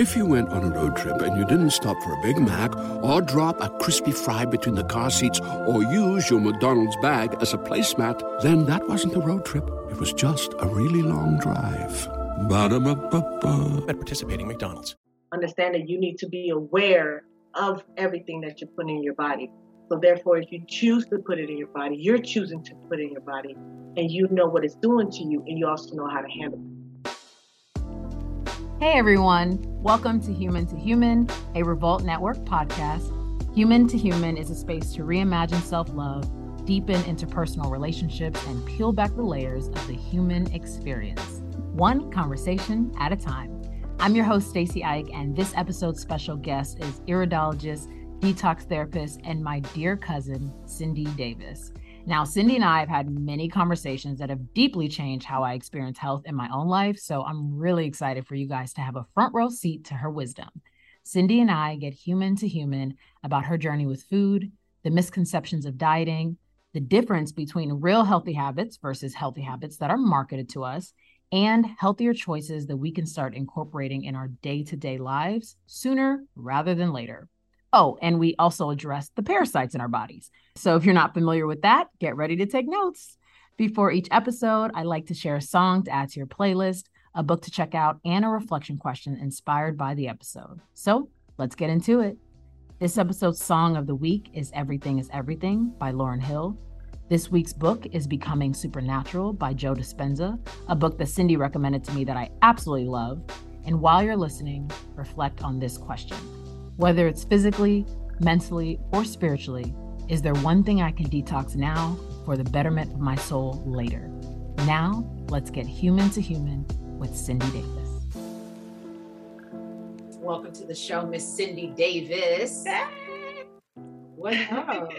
If you went on a road trip and you didn't stop for a Big Mac or drop a crispy fry between the car seats or use your McDonald's bag as a placemat, then that wasn't a road trip. It was just a really long drive. Ba-da-ba-ba-ba. At participating McDonald's. understand that you need to be aware of everything that you're putting in your body. So therefore, if you choose to put it in your body, you're choosing to put it in your body, and you know what it's doing to you, and you also know how to handle it. Hey everyone, welcome to Human to Human, a Revolt Network podcast. Human to Human is a space to reimagine self love, deepen interpersonal relationships, and peel back the layers of the human experience, one conversation at a time. I'm your host, Stacy Ike, and this episode's special guest is iridologist, detox therapist, and my dear cousin, Cindy Davis. Now, Cindy and I have had many conversations that have deeply changed how I experience health in my own life. So I'm really excited for you guys to have a front row seat to her wisdom. Cindy and I get human to human about her journey with food, the misconceptions of dieting, the difference between real healthy habits versus healthy habits that are marketed to us, and healthier choices that we can start incorporating in our day to day lives sooner rather than later. Oh, and we also address the parasites in our bodies. So if you're not familiar with that, get ready to take notes. Before each episode, I like to share a song to add to your playlist, a book to check out, and a reflection question inspired by the episode. So let's get into it. This episode's song of the week is Everything is Everything by Lauryn Hill. This week's book is Becoming Supernatural by Joe Dispenza, a book that Cindy recommended to me that I absolutely love. And while you're listening, reflect on this question. Whether it's physically, mentally, or spiritually, is there one thing I can detox now for the betterment of my soul later? Now, let's get human to human with Cindy Davis. Welcome to the show, Miss Cindy Davis. Hey. What's up?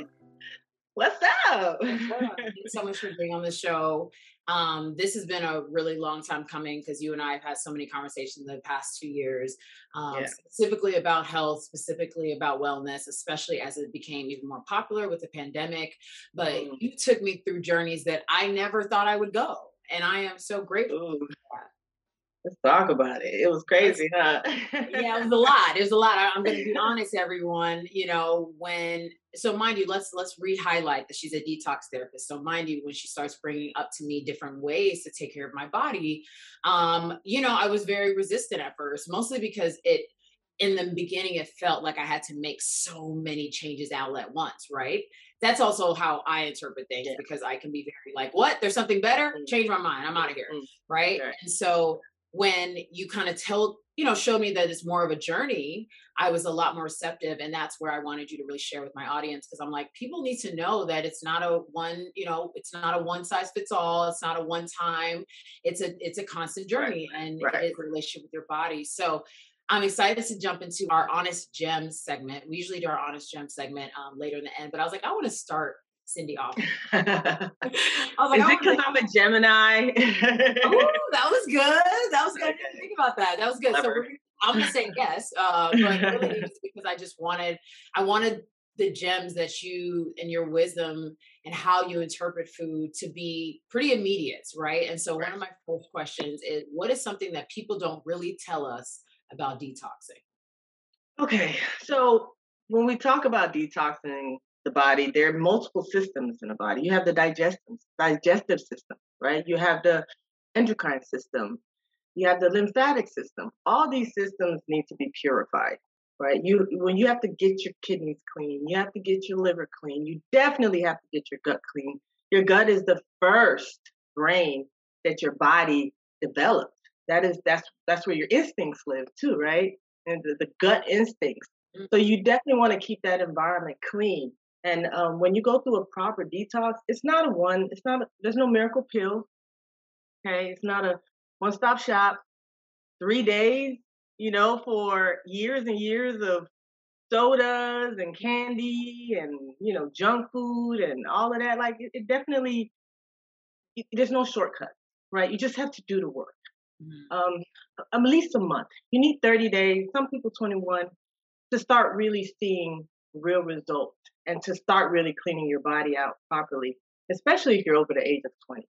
What's up? Thank you so much for being on the show. Um, this has been a really long time coming because you and I have had so many conversations in the past two years, um, Yeah. specifically about health, specifically about wellness, especially as it became even more popular with the pandemic. But Mm. you took me through journeys that I never thought I would go. And I am so grateful. Ooh, for that. Let's talk about it. It was crazy, huh? yeah, it was a lot. It was a lot. I, I'm going to be honest, everyone. You know, when so mind you, let's let's re-highlight that she's a detox therapist. So mind you, when she starts bringing up to me different ways to take care of my body, um, you know, I was very resistant at first, mostly because it in the beginning it felt like I had to make so many changes all at once, right? That's also how I interpret things Yeah. because I can be very like, what? There's something better? Mm. Change my mind. I'm out of here. Mm. Right. Right. And so when you kind of tell, you know, show me that it's more of a journey, I was a lot more receptive. And that's where I wanted you to really share with my audience because I'm like, people need to know that it's not a one, you know, it's not a one size fits all. It's not a one time. It's a it's a constant journey and right. it is a relationship with your body. So I'm excited to jump into our honest gems segment. We usually do our honest gem segment um, later in the end, but I was like, I want to start Cindy off. I was like, Is oh, it because I'm a Gemini? Ooh, that was good. That was good. I didn't think about that. That was good. So Clever. we're, I'm gonna say yes, uh, but really because I just wanted, I wanted the gems that you and your wisdom and how you interpret food to be pretty immediate, right? And so one of my first questions is, what is something that people don't really tell us about detoxing? Okay, so when we talk about detoxing the body, there are multiple systems in the body. You have the digestive digestive system, right? You have the endocrine system, you have the lymphatic system. All these systems need to be purified, right? You when you have to get your kidneys clean, you have to get your liver clean, you definitely have to get your gut clean. Your gut is the first brain that your body developed. That is that's that's where your instincts live too, right? And the, the gut instincts. Mm. So you definitely want to keep that environment clean. And um, when you go through a proper detox, it's not a one. It's not. A, there's no miracle pill. Okay, it's not a one-stop shop. Three days, you know, for years and years of sodas and candy and you know junk food and all of that. Like it, it definitely, it, there's no shortcut, right? You just have to do the work. Mhm. Um, at least a month. You need 30 days. Some people 21 to start really seeing real results and to start really cleaning your body out properly, especially if you're over the age of 20.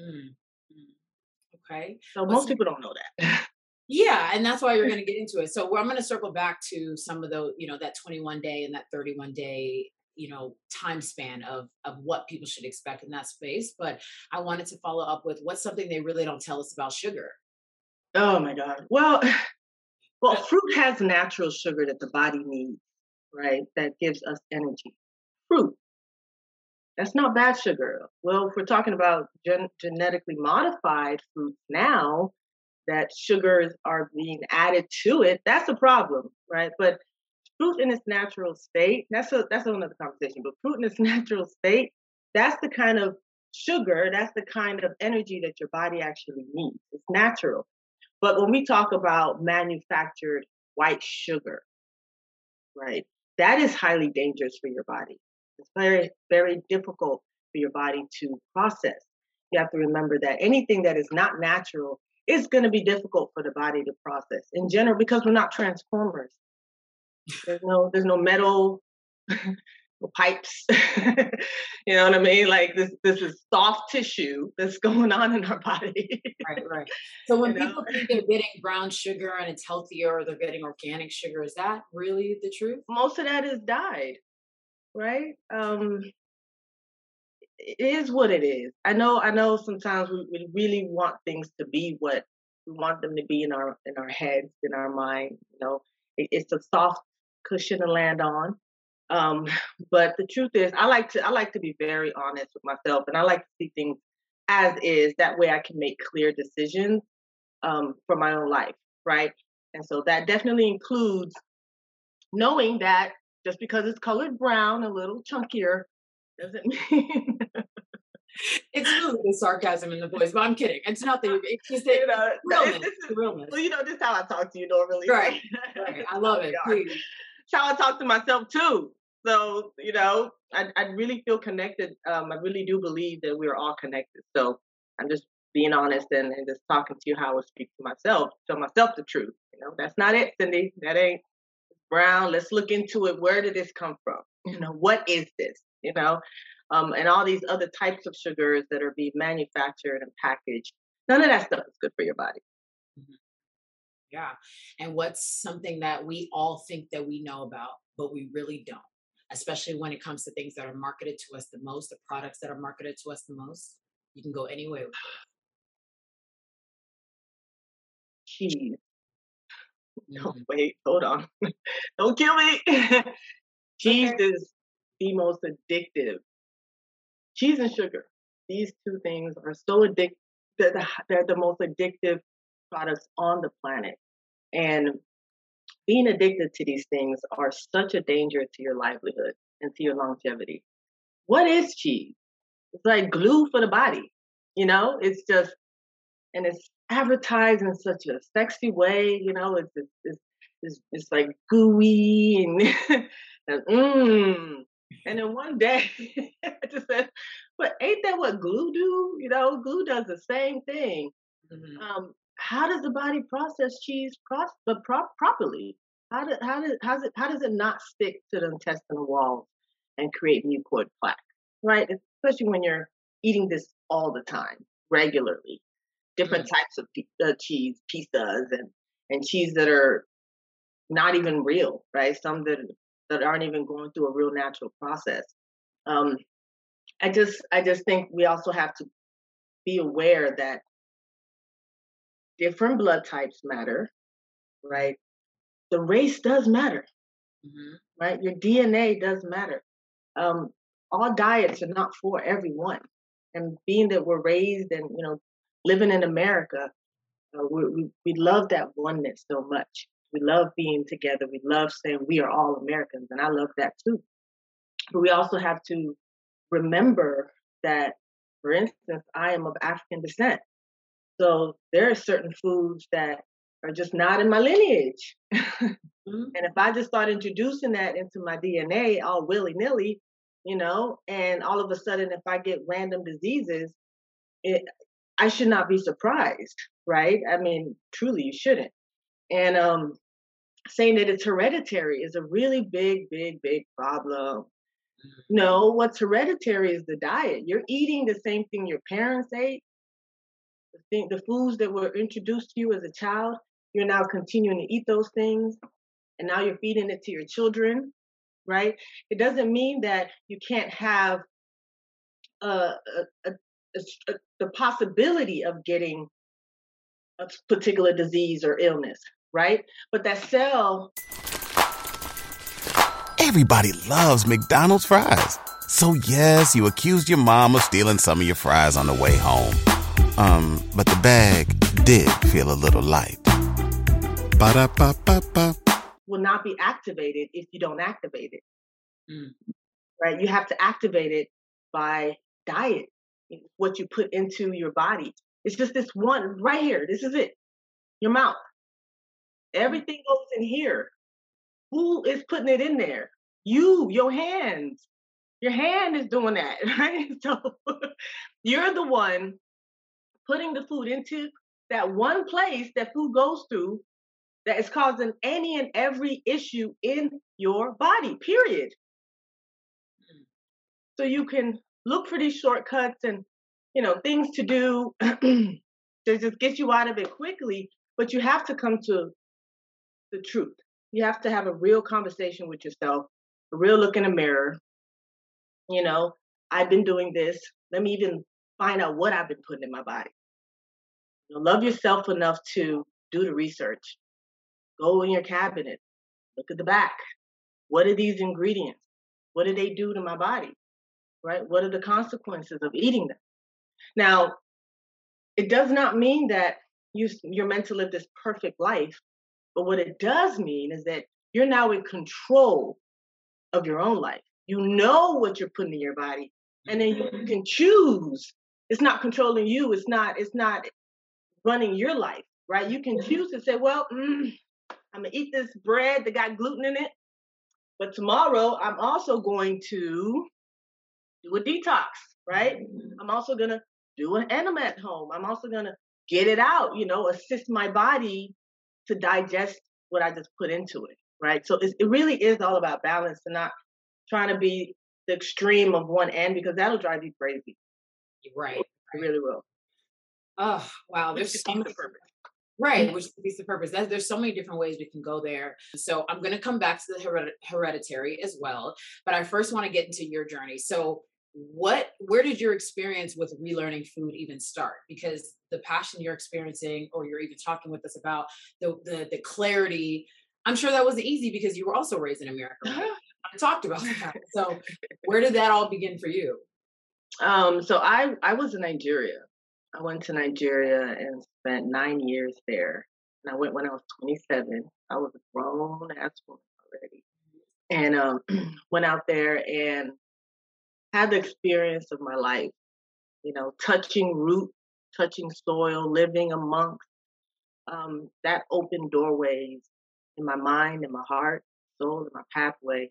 Mm, mm. Okay. So What's most people don't know that. Yeah, and that's why you're going to get into it. So I'm going to circle back to some of the, you know, that 21 day and that 31 day you know time span of of what people should expect in that space but i wanted to follow up with what's something they really don't tell us about sugar oh my god well well fruit has natural sugar that the body needs right that gives us energy fruit that's not bad sugar well if we're talking about gen- genetically modified fruits now that sugars are being added to it that's a problem right but fruit in its natural state, that's a that's another conversation, but fruit in its natural state, that's the kind of sugar, that's the kind of energy that your body actually needs. It's natural. But when we talk about manufactured white sugar, right, that is highly dangerous for your body. It's very, very difficult for your body to process. You have to remember that anything that is not natural is going to be difficult for the body to process in general because we're not transformers. There's no there's no metal pipes. you know what I mean? Like this this is soft tissue that's going on in our body. right, right. So when you people know? think they're getting brown sugar and it's healthier or they're getting organic sugar, is that really the truth? Most of that is dyed, right? Um it is what it is. I know I know sometimes we, we really want things to be what we want them to be in our in our heads, in our mind, you know. It, it's a soft cushion to land on. Um, but the truth is, I like to I like to be very honest with myself, and I like to see things as is. That way, I can make clear decisions um, for my own life, right? And so that definitely includes knowing that just because it's colored brown, a little chunkier, doesn't mean. it's really the sarcasm in the voice, but I'm kidding. It's not that it's just that you know, realness, this is, realness. Well, you know, this is how I talk to you normally. Right. right. I love it. Please how I talk to myself too. So, you know, I, I really feel connected. Um, I really do believe that we're all connected. So I'm just being honest and, and just talking to you how I speak to myself, tell myself the truth. You know, that's not it, Cindy. That ain't brown. Let's look into it. Where did this come from? You know, what is this? You know, um, and all these other types of sugars that are being manufactured and packaged. None of that stuff is good for your body. Mm-hmm. Yeah. And what's something that we all think that we know about, but we really don't, especially when it comes to things that are marketed to us the most, the products that are marketed to us the most. You can go anywhere with it. Cheese. No, mm-hmm. wait, hold on. don't kill me. Cheese okay. is the most addictive. Cheese and sugar. These two things are so addictive. They're the, they're the most addictive products on the planet. And being addicted to these things are such a danger to your livelihood and to your longevity. What is cheese? It's like glue for the body. You know, it's just, and it's advertised in such a sexy way. You know, it's it's it's, it's like gooey and, and mmm. And then one day, I just said, "But ain't that what glue do? You know, glue does the same thing." Mm-hmm. Um, how does the body process cheese pro- pro- properly? How, do, how, does, how, does it, how does it not stick to the intestinal walls and create mucoid plaque, right? Especially when you're eating this all the time, regularly. Different mm-hmm. types of uh, cheese, pizzas, and, and cheese that are not even real, right? Some that that aren't even going through a real natural process. Um, I just I just think we also have to be aware that different blood types matter, right? The race does matter, mm-hmm. right? Your DNA does matter. Um, all diets are not for everyone. And being that we're raised and, you know, living in America, uh, we, we, we love that oneness so much. We love being together. We love saying we are all Americans, and I love that too. But we also have to remember that, for instance, I am of African descent. So there are certain foods that are just not in my lineage. mm-hmm. And if I just start introducing that into my DNA all willy nilly, you know, and all of a sudden, if I get random diseases, it, I should not be surprised, right? I mean, truly, you shouldn't. And um, saying that it's hereditary is a really big, big, big problem. Mm-hmm. No, what's hereditary is the diet. You're eating the same thing your parents ate, the foods that were introduced to you as a child, you're now continuing to eat those things and now you're feeding it to your children, right? It doesn't mean that you can't have uh, a, a, a, a the possibility of getting a particular disease or illness, right? But that cell. Everybody loves McDonald's fries. So, yes, you accused your mom of stealing some of your fries on the way home. Um, but the bag did feel a little light. Ba-da-ba-ba-ba. Will not be activated if you don't activate it. Mm. Right? You have to activate it by diet, what you put into your body. It's just this one right here. This is it. Your mouth. Everything goes in here. Who is putting it in there? You, your hands. Your hand is doing that, right? So you're the one putting the food into that one place that food goes through that is causing any and every issue in your body, period. Mm. So you can look for these shortcuts and, you know, things to do to just get you out of it quickly, but you have to come to the truth. You have to have a real conversation with yourself, a real look in the mirror. You know, I've been doing this. Let me even find out what I've been putting in my body. Love yourself enough to do the research Go in your cabinet, look at the back. What are these ingredients? What do they do to my body? Right? What are the consequences of eating them? Now, it does not mean that you, you're meant to live this perfect life, but what it does mean is that you're now in control of your own life. You know what you're putting in your body, and then you mm-hmm. can choose. It's not controlling you. It's not. It's not running your life, right? You can choose to say, "Well, mm, I'm gonna eat this bread that got gluten in it. But tomorrow I'm also going to do a detox, right? Mm-hmm. I'm also gonna do an enema at home. I'm also gonna get it out, you know, assist my body to digest what I just put into it, right? So it really is all about balance and not trying to be the extreme of one end because that'll drive you crazy. Right. It really will. Oh wow, there's so much Right, which defeats the purpose. That, there's so many different ways we can go there. So I'm going to come back to the hered- hereditary as well, but I first want to get into your journey. So what where did your experience with relearning food even start because the passion you're experiencing or you're even talking with us about the the, the clarity i'm sure that wasn't easy because you were also raised in america right? i talked about that so where did that all begin for you um so i i was in nigeria I went to Nigeria and spent nine years there. And I went when I was 27. I was a grown ass woman already. And um, went out there and had the experience of my life, you know, touching root, touching soil, living amongst um, that opened doorways in my mind, in my heart, soul, in my pathway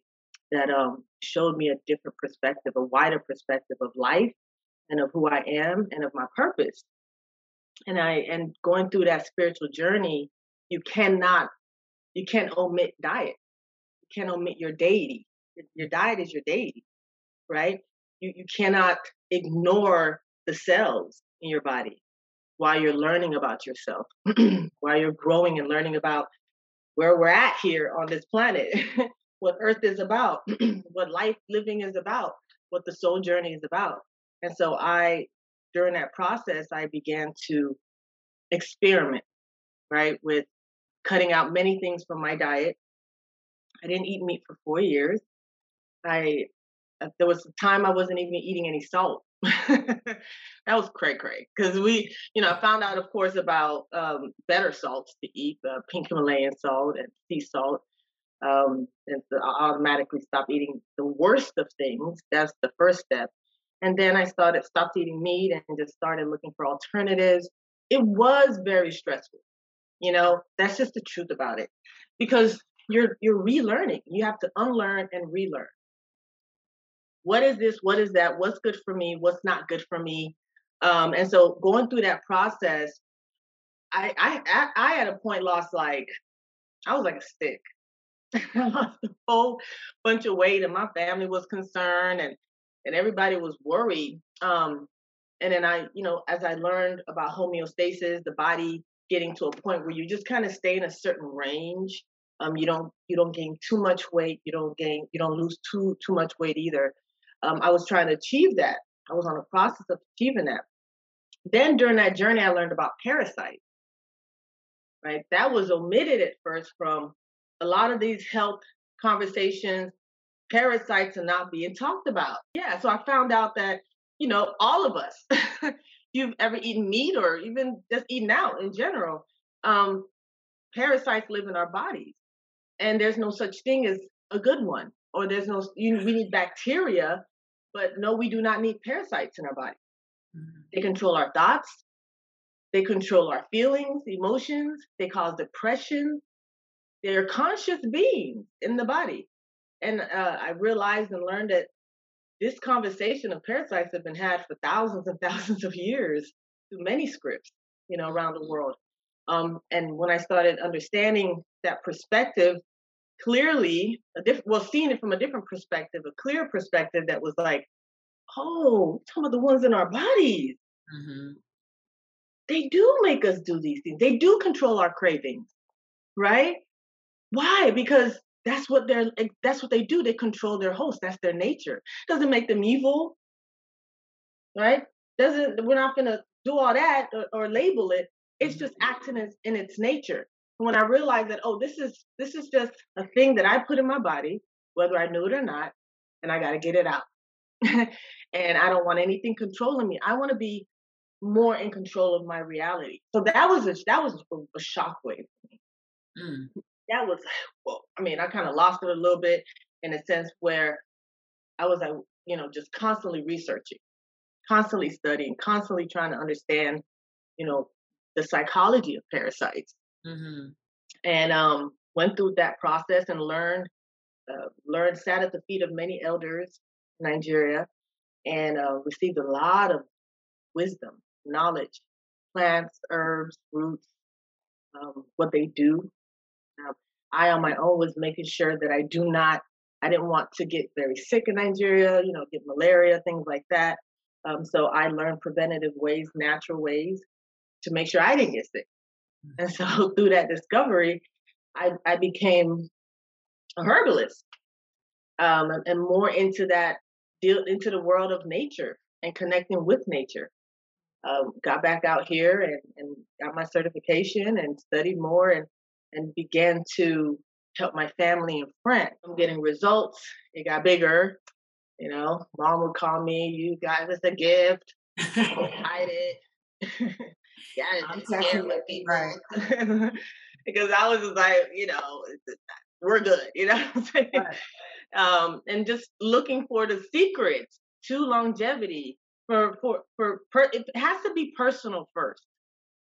that um, showed me a different perspective, a wider perspective of life and of who I am and of my purpose. And I and going through that spiritual journey, you cannot you can't omit diet. You can't omit your deity. Your diet is your deity, right? You you cannot ignore the cells in your body while you're learning about yourself, while you're growing and learning about where we're at here on this planet, what earth is about, what life living is about, what the soul journey is about. And so I, during that process, I began to experiment, right, with cutting out many things from my diet. I didn't eat meat for four years. I uh, there was a time I wasn't even eating any salt. that was cray cray because we, you know, I found out, of course, about um, better salts to eat, uh, pink Himalayan salt and sea salt. Um, and so I automatically stopped eating the worst of things. That's the first step. And then I started stopped eating meat and just started looking for alternatives. It was very stressful. You know, that's just the truth about it. Because you're you're relearning. You have to unlearn and relearn. What is this? What is that? What's good for me? What's not good for me? Um, and so going through that process, I, I I at a point lost like I was like a stick. I lost a whole bunch of weight, and my family was concerned, and and everybody was worried. Um, and then I, you know, as I learned about homeostasis, the body getting to a point where you just kind of stay in a certain range. Um, you don't you don't gain too much weight. You don't gain you don't lose too too much weight either. Um, I was trying to achieve that. I was on a process of achieving that. Then during that journey, I learned about parasites. Right, that was omitted at first from a lot of these health conversations. Parasites are not being talked about. Yeah, so I found out that you know all of us you've ever eaten meat or even just eaten out in general, um, parasites live in our bodies, and there's no such thing as a good one, or there's no you, we need bacteria, but no, we do not need parasites in our body. Mm-hmm. They control our thoughts, they control our feelings, emotions, they cause depression. They're conscious beings in the body. And uh, I realized and learned that this conversation of parasites have been had for thousands and thousands of years through many scripts, you know, around the world. Um, and when I started understanding that perspective clearly, a diff- well, seeing it from a different perspective, a clear perspective that was like, oh, some of the ones in our bodies. Mm-hmm. They do make us do these things. They do control our cravings, right? Why? Because that's what they're that's what they do they control their host that's their nature. Doesn't make them evil right? Doesn't we're not going to do all that or, or, label it. It's just acting as, in its nature. When i realized that oh this is this is just a thing that i put in my body whether i knew it or not and i got to get it out. And i don't want anything controlling me. I want to be more in control of my reality. So that was a that was a, a shockwave for me. Mm that was well, I mean, I kind of lost it a little bit in a sense where I was like, you know, just constantly researching, constantly studying, constantly trying to understand, you know, the psychology of parasites. Mm-hmm. And um, went through that process and learned, uh, learned, sat at the feet of many elders in Nigeria, and uh, received a lot of wisdom, knowledge, plants, herbs, roots, um, what they do, um, I, on my own, was making sure that I do not, I didn't want to get very sick in Nigeria, you know, get malaria, things like that. Um, so I learned preventative ways, natural ways to make sure I didn't get sick. And so through that discovery, I, I became a herbalist um, and, and more into that, deal into the world of nature and connecting with nature. Um, got back out here and, and got my certification and studied more and and began to help my family and friends. I'm getting results. It got bigger. You know, mom would call me, you guys, it's a gift. hide it. yeah, I'm share with people. Right. because I was just like, you know, we're good, you know what I'm saying? Right. Um, and just looking for the secrets to longevity for for for per, it has to be personal first,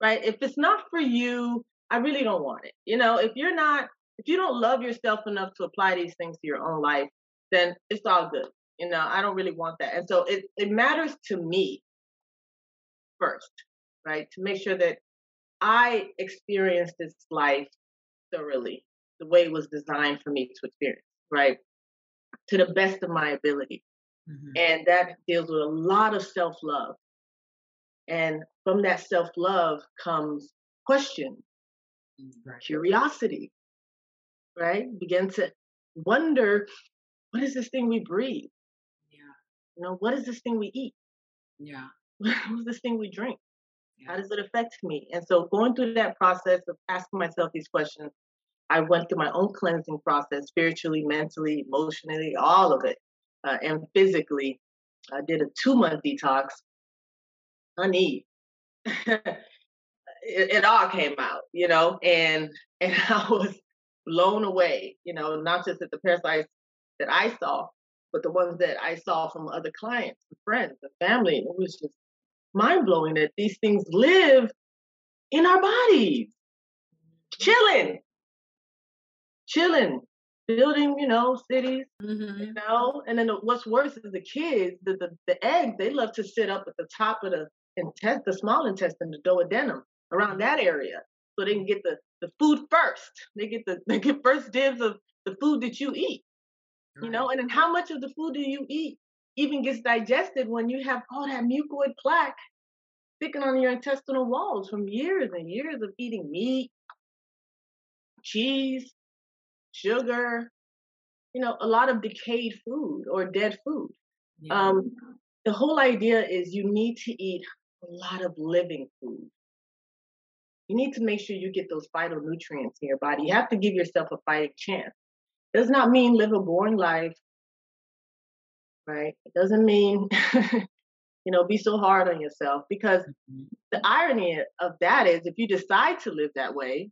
right? If it's not for you, I really don't want it. You know, if you're not, if you don't love yourself enough to apply these things to your own life, then it's all good. You know, I don't really want that. And so it, it matters to me first, right? To make sure that I experience this life thoroughly, the way it was designed for me to experience, right? To the best of my ability. Mm-hmm. And that deals with a lot of self love. And from that self love comes questions right. curiosity, right? Begin to wonder what is this thing we breathe? Yeah. You know, what is this thing we eat? Yeah. What's this thing we drink? Yeah. How does it affect me? And so going through that process of asking myself these questions, I went through my own cleansing process, spiritually, mentally, emotionally, all of it, uh, and physically. I did a two month detox. Honey, it, it all came out, you know, and and I was blown away, you know, not just at the parasites that I saw, but the ones that I saw from other clients, friends, and family. It was just mind blowing that these things live in our bodies, chilling, chilling, building, you know, cities, mm-hmm. you know. And then what's worse is the kids, the, the the eggs, they love to sit up at the top of the intestine, the small intestine, the duodenum, around that area so they can get the, the food first. They get the they get first dibs of the food that you eat. Right. You know, and then how much of the food do you eat even gets digested when you have all that mucoid plaque sticking on your intestinal walls from years and years of eating meat, cheese, sugar, you know, a lot of decayed food or dead food. Yeah. Um, the whole idea is you need to eat a lot of living food. You need to make sure you get those phytonutrients in your body. You have to give yourself a fighting chance. Does not mean live a boring life, right? It doesn't mean, you know, be so hard on yourself because mm-hmm. the irony of that is if you decide to live that way,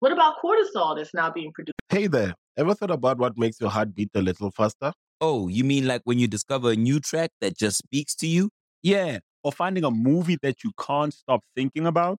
what about cortisol that's now being produced? Hey there. Ever thought about what makes your heart beat a little faster? Oh, you mean like when you discover a new track that just speaks to you? Yeah, or finding a movie that you can't stop thinking about?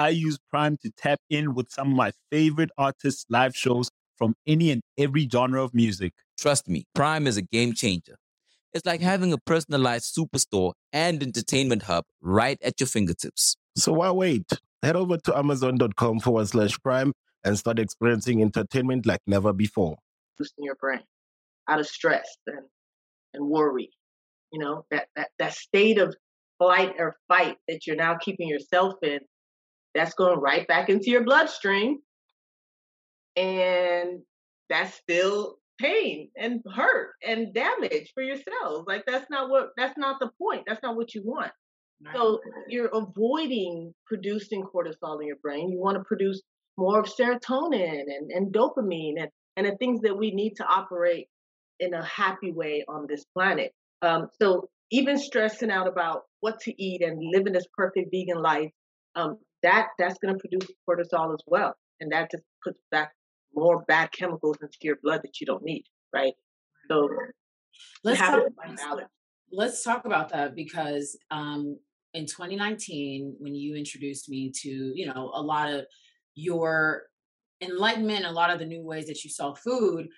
I use Prime to tap in with some of my favorite artists' live shows from any and every genre of music. Trust me, Prime is a game changer. It's like having a personalized superstore and entertainment hub right at your fingertips. So why wait? Head over to amazon.com forward slash prime and start experiencing entertainment like never before. Boosting your brain out of stress and, and worry. You know, that, that, that state of flight or fight that you're now keeping yourself in, that's going right back into your bloodstream. And that's still pain and hurt and damage for your cells. Like that's not what that's not the point. That's not what you want. So you're avoiding producing cortisol in your brain. You want to produce more of serotonin and, and dopamine and, and the things that we need to operate in a happy way on this planet. Um, so even stressing out about what to eat and living this perfect vegan life, um, that that's going to produce cortisol as well, and that just puts back more bad chemicals into your blood that you don't need, right? So let's talk, let's talk about that because um, in 2019 when you introduced me to you know a lot of your enlightenment a lot of the new ways that you saw food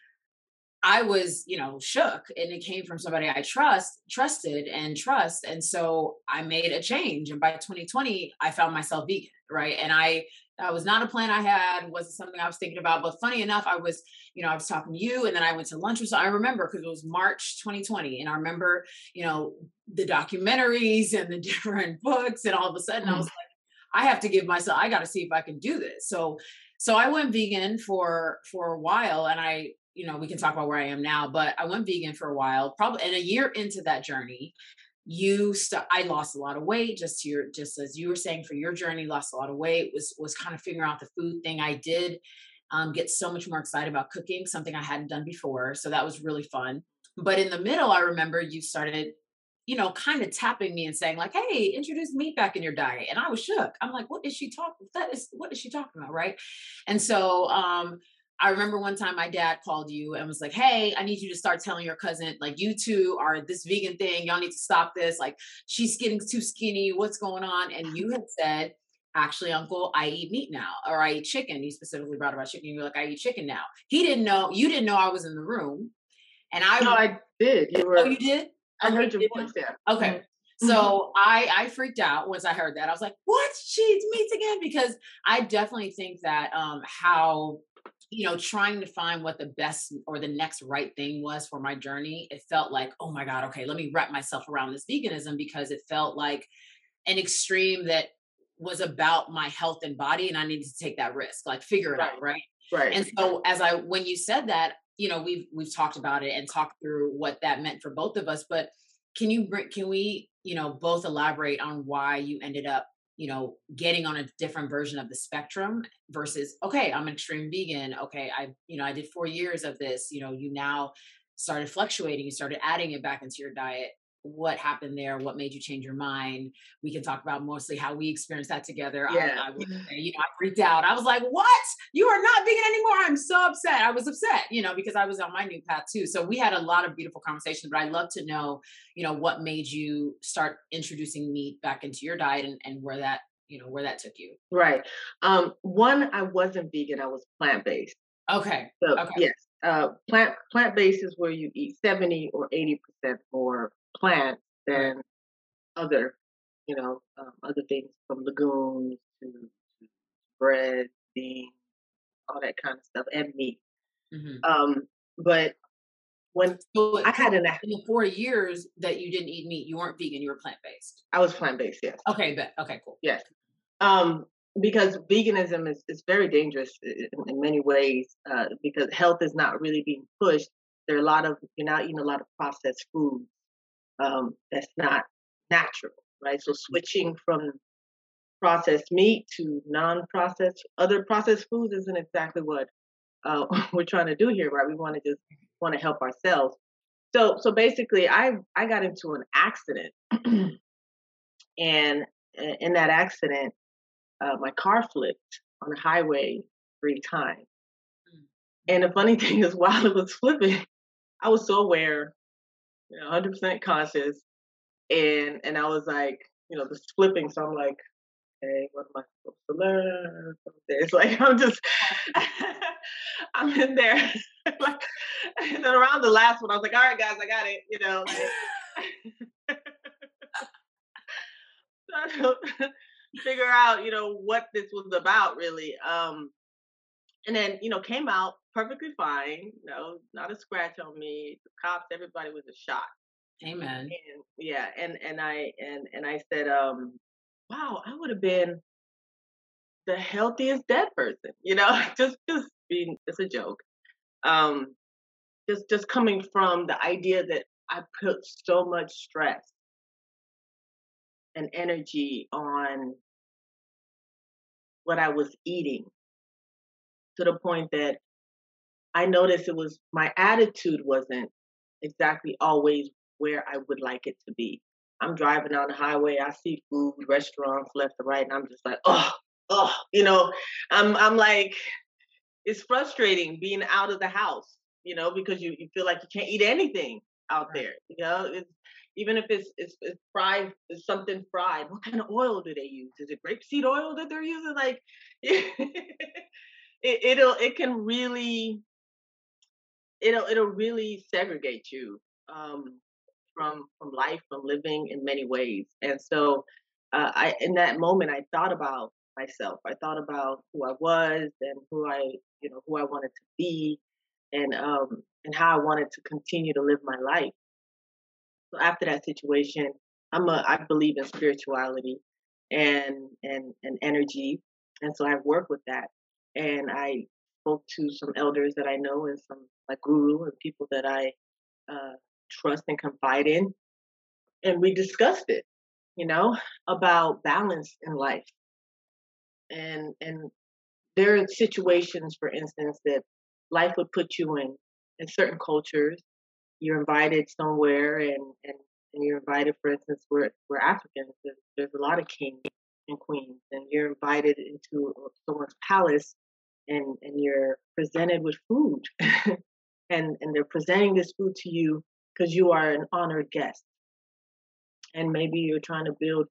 i was you know shook and it came from somebody i trust trusted and trust and so i made a change and by 2020 i found myself vegan right and i that was not a plan I had, wasn't something I was thinking about. But funny enough, I was, you know, I was talking to you and then I went to lunch with so I remember because it was March 2020. And I remember, you know, the documentaries and the different books, and all of a sudden I was mm-hmm. like, I have to give myself, I gotta see if I can do this. So so I went vegan for for a while and I, you know, we can talk about where I am now, but I went vegan for a while, probably and a year into that journey, you st- i lost a lot of weight just your just as you were saying for your journey lost a lot of weight was was kind of figuring out the food thing. I did um, get so much more excited about cooking something i hadn't done before so that was really fun but in the middle i remember you started you know kind of tapping me and saying like hey introduce meat back in your diet and i was shook. I'm like what is she talking that is what is she talking about? Right? And so um I remember one time my dad called you and was like, Hey, I need you to start telling your cousin, like, you two are this vegan thing. Y'all need to stop this. Like, she's getting too skinny. What's going on? And you had said, Actually, uncle, I eat meat now, or I eat chicken. You specifically brought about chicken. You're like, I eat chicken now. He didn't know, you didn't know I was in the room. And I, no, I did. You were, oh, you did? I heard your voice there. Okay. Mm-hmm. So mm-hmm. I I freaked out once I heard that. I was like, "What? She eats meat again?" Because I definitely think that um, how you know, trying to find what the best or the next right thing was for my journey, it felt like, oh my God, okay, let me wrap myself around this veganism because it felt like an extreme that was about my health and body and I needed to take that risk, like figure it right. out, right? Right. And so as I when you said that, you know, we've we've talked about it and talked through what that meant for both of us, but can you bring can we, you know, both elaborate on why you ended up you know getting on a different version of the spectrum versus okay i'm an extreme vegan okay i you know i did four years of this you know you now started fluctuating you started adding it back into your diet what happened there what made you change your mind we can talk about mostly how we experienced that together yeah. I, I you know i freaked out i was like what you are not vegan anymore i'm so upset i was upset you know because i was on my new path too so we had a lot of beautiful conversations but i'd love to know you know what made you start introducing meat back into your diet and, and where that you know where that took you. Right. Um, one, I wasn't vegan. I was plant based. Okay. So okay. yes, uh, plant plant based is where you eat seventy or eighty percent more plant than other, you know, um, other things from legumes to, to bread, beans, all that kind of stuff, and meat. Mm-hmm. Um, but when so I had an in the four years that you didn't eat meat, you weren't vegan, you were plant based. I was plant based, yes. Okay, but okay, cool. Yes. Um, because veganism is, is very dangerous in, in many ways uh, because health is not really being pushed. There are a lot of you're not eating a lot of processed foods um, that's not natural, right? So switching from processed meat to non-processed other processed foods isn't exactly what uh, we're trying to do here, right? We want to just want to help ourselves. So so basically, I I got into an accident, and in that accident, uh, my car flipped on the highway three times. And the funny thing is, while it was flipping, I was so aware, 100% conscious, and and I was like, you know, this flipping. So I'm like, okay, what am I supposed to learn? It's like I'm just, I'm in there, like, and then around the last one, I was like, all right, guys, I got it, you know. Figure out, you know, what this was about really. Um, and then, you know, came out perfectly fine. No, not a scratch on me. The cops, everybody was a shock. Amen. And, yeah, and and I and and I said, um, wow, I would have been the healthiest dead person. You know, just just being it's a joke. Um, just just coming from the idea that I put so much stress and energy on what I was eating to the point that I noticed it was my attitude wasn't exactly always where I would like it to be. I'm driving on the highway, I see food, restaurants left and right, and I'm just like, oh, oh, you know, I'm I'm like, it's frustrating being out of the house, you know, because you, you feel like you can't eat anything out there. You know, it's even if it's, it's, it's fried, it's something fried. What kind of oil do they use? Is it grapeseed oil that they're using? Like, it, it'll it can really it'll it'll really segregate you um, from from life, from living in many ways. And so, uh, I in that moment, I thought about myself. I thought about who I was and who I you know who I wanted to be, and um, and how I wanted to continue to live my life. So after that situation, I'm a I believe in spirituality and and and energy, and so I've worked with that. And I spoke to some elders that I know and some like guru and people that I uh, trust and confide in, and we discussed it, you know, about balance in life. And and there are situations, for instance, that life would put you in in certain cultures you're invited somewhere and, and, and you're invited, for instance, we're, we're Africans, there's, there's a lot of kings and queens, and you're invited into someone's palace and, and you're presented with food. and, and they're presenting this food to you because you are an honored guest. And maybe you're trying to build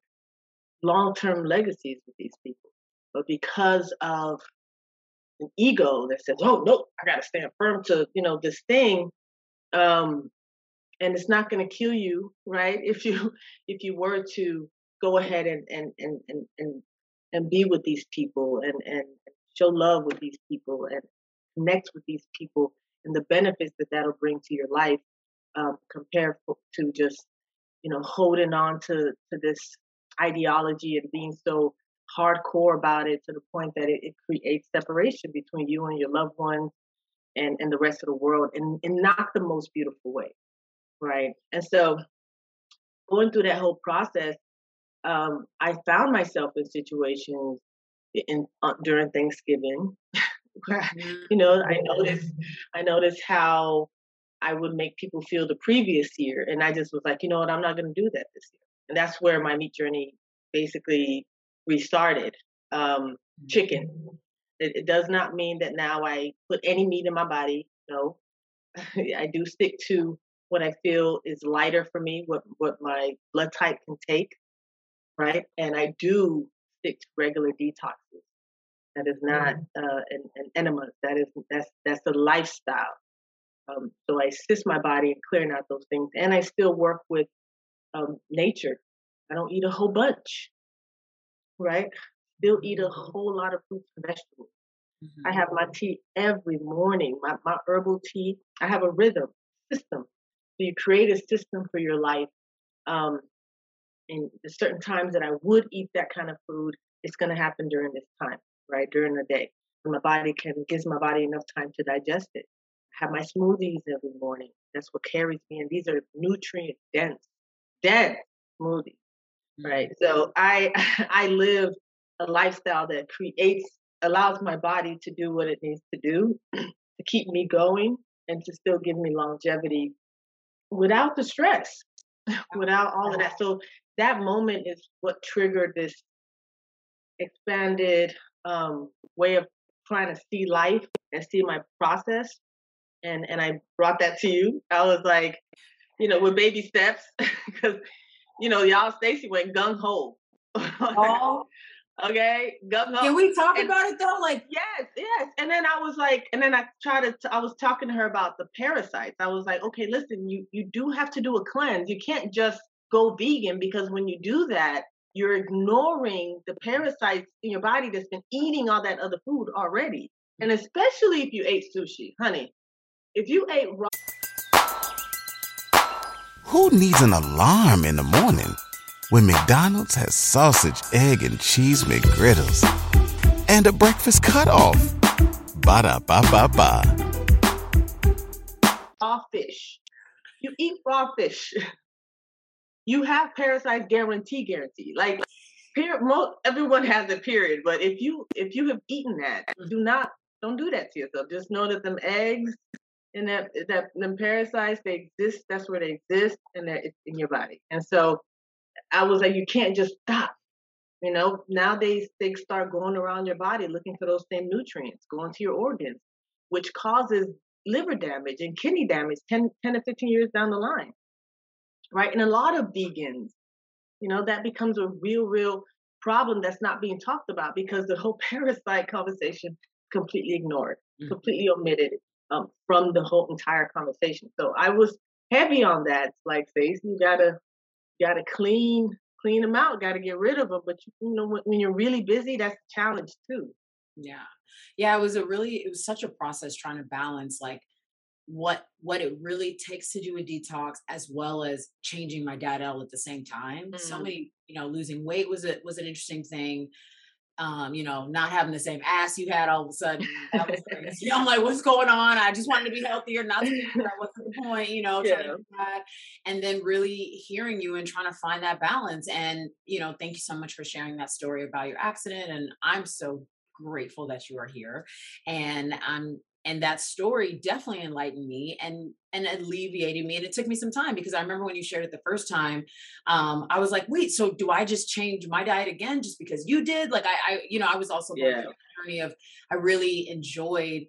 long term legacies with these people. But because of an ego that says, oh, no, I got to stand firm to, you know, this thing, um, and it's not going to kill you, right? If you if you were to go ahead and and and and and, and be with these people and and show love with these people and connect with these people and the benefits that that'll bring to your life um, compared to just you know holding on to to this ideology and being so hardcore about it to the point that it, it creates separation between you and your loved ones and, and the rest of the world in, in not the most beautiful way. Right. And so going through that whole process, um, I found myself in situations in uh, during Thanksgiving. you know, I noticed I noticed how I would make people feel the previous year, and I just was like, you know what, I'm not going to do that this year. And that's where my meat journey basically restarted. Um, chicken. It, it does not mean that now I put any meat in my body. No, I do stick to what I feel is lighter for me, what what my blood type can take, right? And I do stick to regular detoxes. That is not mm-hmm. uh, an, an enema. That is that's that's a lifestyle. Um, so I assist my body in clearing out those things, and I still work with um, nature. I don't eat a whole bunch, right? Still eat a mm-hmm. whole lot of fruits and vegetables. Mm-hmm. I have my tea every morning, my, my herbal tea. I have a rhythm system. So you create a system for your life. Um, and the certain times that I would eat that kind of food, it's going to happen during this time, right? During the day. And my body can gives my body enough time to digest it. I have my smoothies every morning. That's what carries me. And these are nutrient dense, dense smoothies, right? Mm-hmm. So I I live a lifestyle that creates allows my body to do what it needs to do to keep me going and to still give me longevity without the stress, without all of that. So that moment is what triggered this expanded um, way of trying to see life and see my process. And and I brought that to you. I was like, you know, with baby steps, because you know, y'all Stacy went gung ho. oh, Okay, gung ho. Can we talk and, about it though? Like, yes, yes. And then I was like, and then I tried to. T- I was talking to her about the parasites. I was like, okay, listen, you you do have to do a cleanse. You can't just go vegan because when you do that, you're ignoring the parasites in your body that's been eating all that other food already. And especially if you ate sushi, honey. If you ate raw. Who needs an alarm in the morning? when McDonald's has sausage, egg, and cheese McGriddles and a breakfast cutoff. Ba da ba ba ba. Raw fish. You eat raw fish. You have parasites guarantee guarantee. Like period, most everyone has a period, but if you if you have eaten that, mm-hmm. do not don't do that to yourself. Just know that them eggs and that that them parasites they exist. That's where they exist, and that it's in your body. And so I was like, you can't just stop. You know, nowadays they start going around your body looking for those same nutrients, going to your organs, which causes liver damage and kidney damage 10, 10 to 15 years down the line. Right. And a lot of vegans, you know, that becomes a real, real problem that's not being talked about because the whole parasite conversation completely ignored, mm-hmm. completely omitted um, from the whole entire conversation. So I was heavy on that. Like, face, you gotta got to clean clean them out got to get rid of them but you know when, when, you're really busy that's a challenge too yeah yeah it was a really it was such a process trying to balance like what what it really takes to do a detox as well as changing my dad at the same time mm. so many you know losing weight was it was an interesting thing um, you know, not having the same ass you had all of a sudden. That was crazy. I'm like, what's going on? I just wanted to be healthier, not to be that. What's the point? You know, yeah. and then really hearing you and trying to find that balance. And, you know, thank you so much for sharing that story about your accident. And I'm so grateful that you are here. And I'm and that story definitely enlightened me and and alleviated me and it took me some time because i remember when you shared it the first time um, i was like wait so do i just change my diet again just because you did? Like i, I you know i was also yeah. journey of i really enjoyed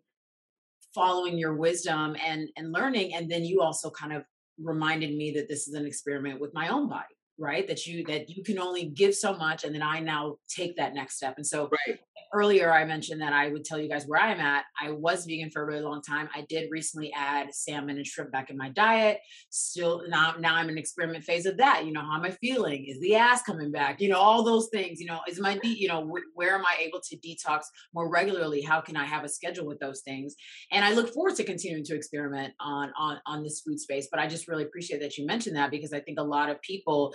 following your wisdom and and learning and then you also kind of reminded me that this is an experiment with my own body right? That you that you can only give so much and then i now take that next step and so right earlier I mentioned that I would tell you guys where I'm at. I was vegan for a really long time. I did recently add salmon and shrimp back in my diet. Still now now I'm in experiment phase of that. You know, how am I feeling? Is the ass coming back? You know, all those things. You know, is my you know wh- where am I able to detox more regularly? How can I have a schedule with those things? And I look forward to continuing to experiment on on on this food space. But I just really appreciate that you mentioned that because I think a lot of people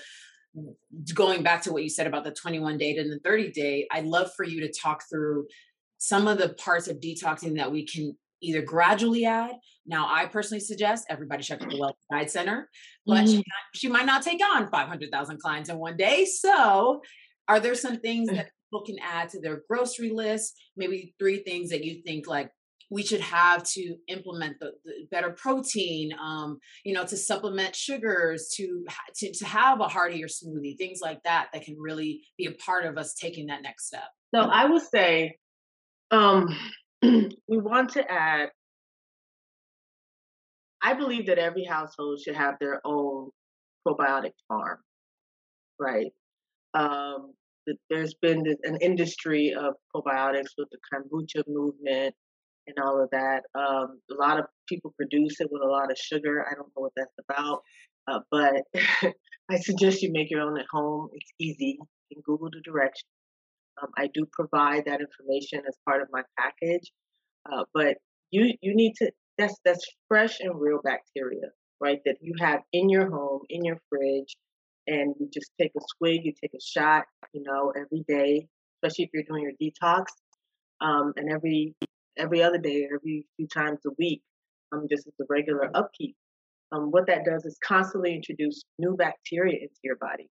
going back to what you said about the 21 day and the 30 day, I'd love for you to talk through some of the parts of detoxing that we can either gradually add. Now, I personally suggest everybody check out the Wellness Guide Center, but mm-hmm. she, she, might not take on 500,000 clients in one day. So, are there some things that people can add to their grocery list? Maybe three things that you think like we should have to implement the, the better protein, um, you know, to supplement sugars, to, to to have a heartier smoothie, things like that, that can really be a part of us taking that next step. So I would say, um, we want to add. I believe that every household should have their own probiotic farm, right? Um, there's been an industry of probiotics with the kombucha movement and all of that. Um, a lot of people produce it with a lot of sugar. I don't know what that's about, uh, but I suggest you make your own at home. It's easy. You can Google the directions. Um, I do provide that information as part of my package, uh, but you you need to that's that's fresh and real bacteria, right? That you have in your home, in your fridge, and you just take a swig, you take a shot, you know, every day, especially if you're doing your detox, um, and every every other day, every few times a week, um, just as a regular upkeep. Um, what that does is constantly introduce new bacteria into your body,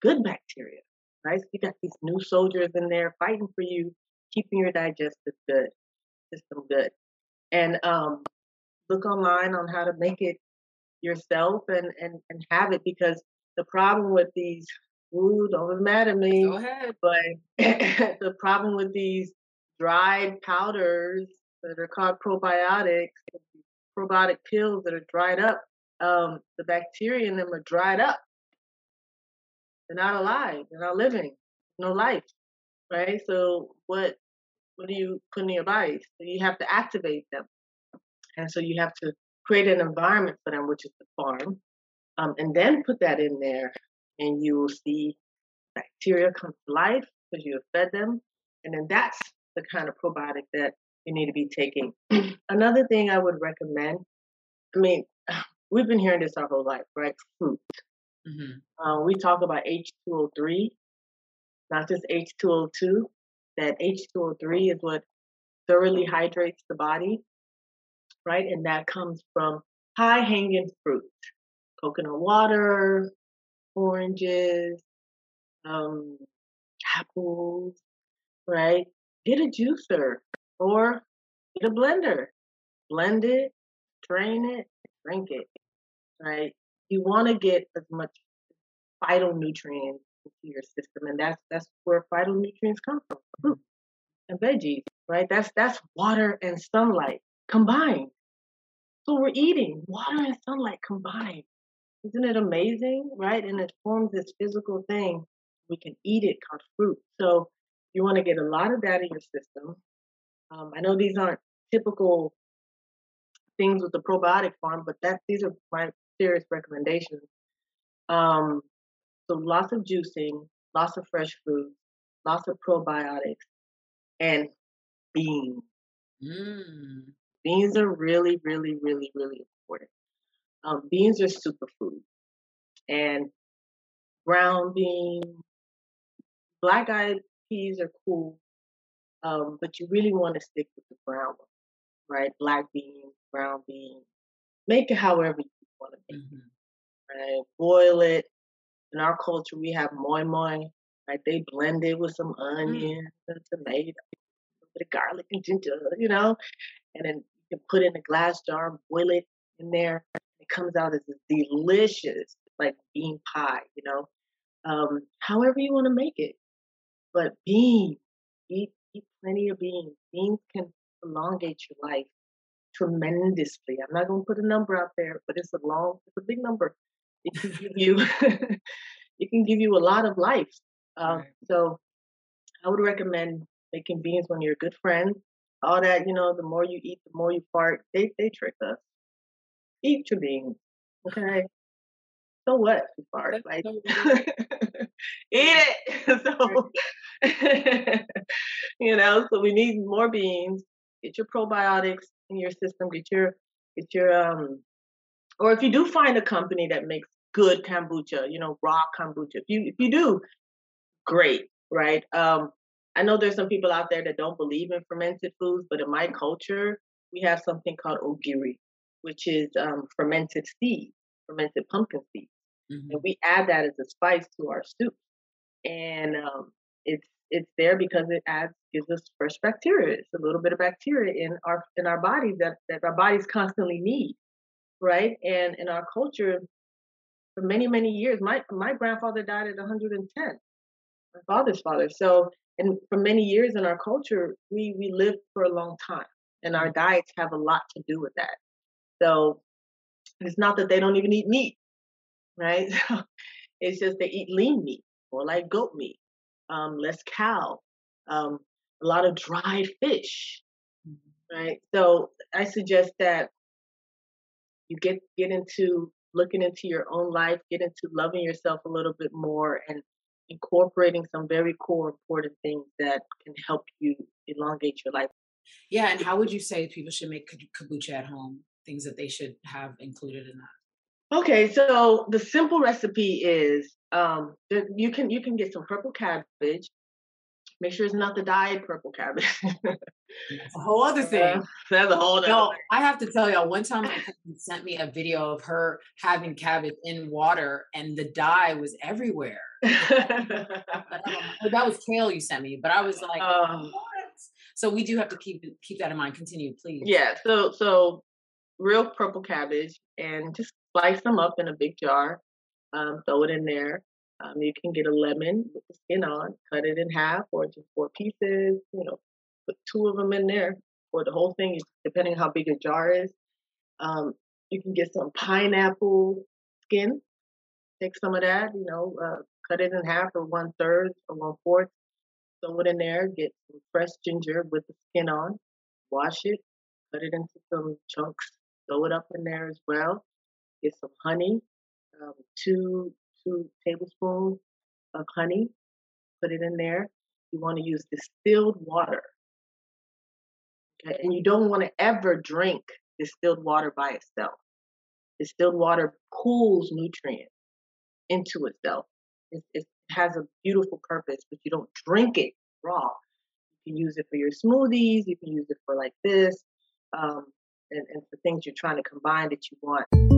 good bacteria, right? So you got these new soldiers in there fighting for you, keeping your digestive good system good. And um, look online on how to make it yourself and, and, and have it because the problem with these ooh, don't be mad at me. Go ahead. But the problem with these dried powders that are called probiotics, probiotic pills that are dried up, um, the bacteria in them are dried up. They're not alive. They're not living. No life, right? So what what do you put in your body? So you have to activate them, and so you have to create an environment for them, which is the farm, um, and then put that in there, and you will see bacteria come to life because you have fed them, and then that's the kind of probiotic that you need to be taking. Another thing I would recommend, I mean, we've been hearing this our whole life, right? Fruit. Mm-hmm. Uh, we talk about H2O3, not just H2O2. That H2O3 is what thoroughly hydrates the body, right? And that comes from high hanging fruit coconut water, oranges, um, apples, right? Get a juicer or get a blender. Blend it, drain it, drink it, right? You want to get as much phytonutrients into your system, and that's that's where phytonutrients come from, fruit and veggies, right? That's that's water and sunlight combined. So we're eating water and sunlight combined. Isn't it amazing, right? And it forms this physical thing. We can eat it called fruit. So you want to get a lot of that in your system. Um, I know these aren't typical things with the probiotic farm, but that these are my serious recommendations. Um, so lots of juicing, lots of fresh fruit, lots of probiotics, and beans. Mm. Beans are really, really, really, really important. Um, beans are superfood, and brown beans, black peas are cool, um, but you really want to stick with the brown one, right? Black beans, brown beans. Make it however you want to make mm-hmm. it. Right? Boil it. In our culture, we have moi moi. Right? They blend it with some mm. onions mm. and tomatoes, a bit of garlic and ginger, you know, and then you can put it in a glass jar, boil it in there. It comes out as a delicious, like bean pie, you know. Um, however you want to make it. But beans, eat, eat plenty of beans. Beans can elongate your life tremendously. I'm not going to put a number out there, but it's a long, it's a big number. It can give you, it can give you a lot of life. Um. So I would recommend making beans when you're a good friend. All that, you know, the more you eat, the more you fart. They they trick us. Eat your beans, okay? So what? You fart, like eat it. so you know, so we need more beans. Get your probiotics in your system. Get your get your um, or if you do find a company that makes good kombucha, you know, raw kombucha. If you if you do, great, right? Um, I know there's some people out there that don't believe in fermented foods, but in my culture, we have something called ogiri, which is um, fermented seeds, fermented pumpkin seeds, mm-hmm. and we add that as a spice to our soup. And um, it's it's there because it adds gives us fresh bacteria. It's a little bit of bacteria in our in our bodies that, that our bodies constantly need. Right. And in our culture, for many, many years, my my grandfather died at 110. My father's father. So and for many years in our culture, we we live for a long time. And our diets have a lot to do with that. So it's not that they don't even eat meat, right? So it's just they eat lean meat or like goat meat um, less cow, um, a lot of dried fish, mm-hmm. right? So I suggest that you get get into looking into your own life, get into loving yourself a little bit more, and incorporating some very core important things that can help you elongate your life. Yeah, and how would you say people should make kombucha at home? Things that they should have included in that. Okay, so the simple recipe is um, you can you can get some purple cabbage. Make sure it's not the dyed purple cabbage. A whole other thing. Uh, that's a whole other. No, I have to tell y'all. One time, my cousin sent me a video of her having cabbage in water, and the dye was everywhere. that was kale you sent me, but I was like, um, what? So we do have to keep keep that in mind. Continue, please. Yeah. So so real purple cabbage, and just slice them up in a big jar. Um, throw it in there. Um, you can get a lemon with the skin on, cut it in half or just four pieces. You know, put two of them in there or the whole thing, depending how big your jar is. Um, you can get some pineapple skin. Take some of that, you know, uh, cut it in half or one third or one fourth. Throw it in there. Get some fresh ginger with the skin on. Wash it. Cut it into some chunks. Throw it up in there as well. Get some honey. Um, two two tablespoons of honey. Put it in there. You want to use distilled water. Okay, and you don't want to ever drink distilled water by itself. Distilled water pulls nutrients into itself. It, it has a beautiful purpose, but you don't drink it raw. You can use it for your smoothies. You can use it for like this, um, and, and for things you're trying to combine that you want.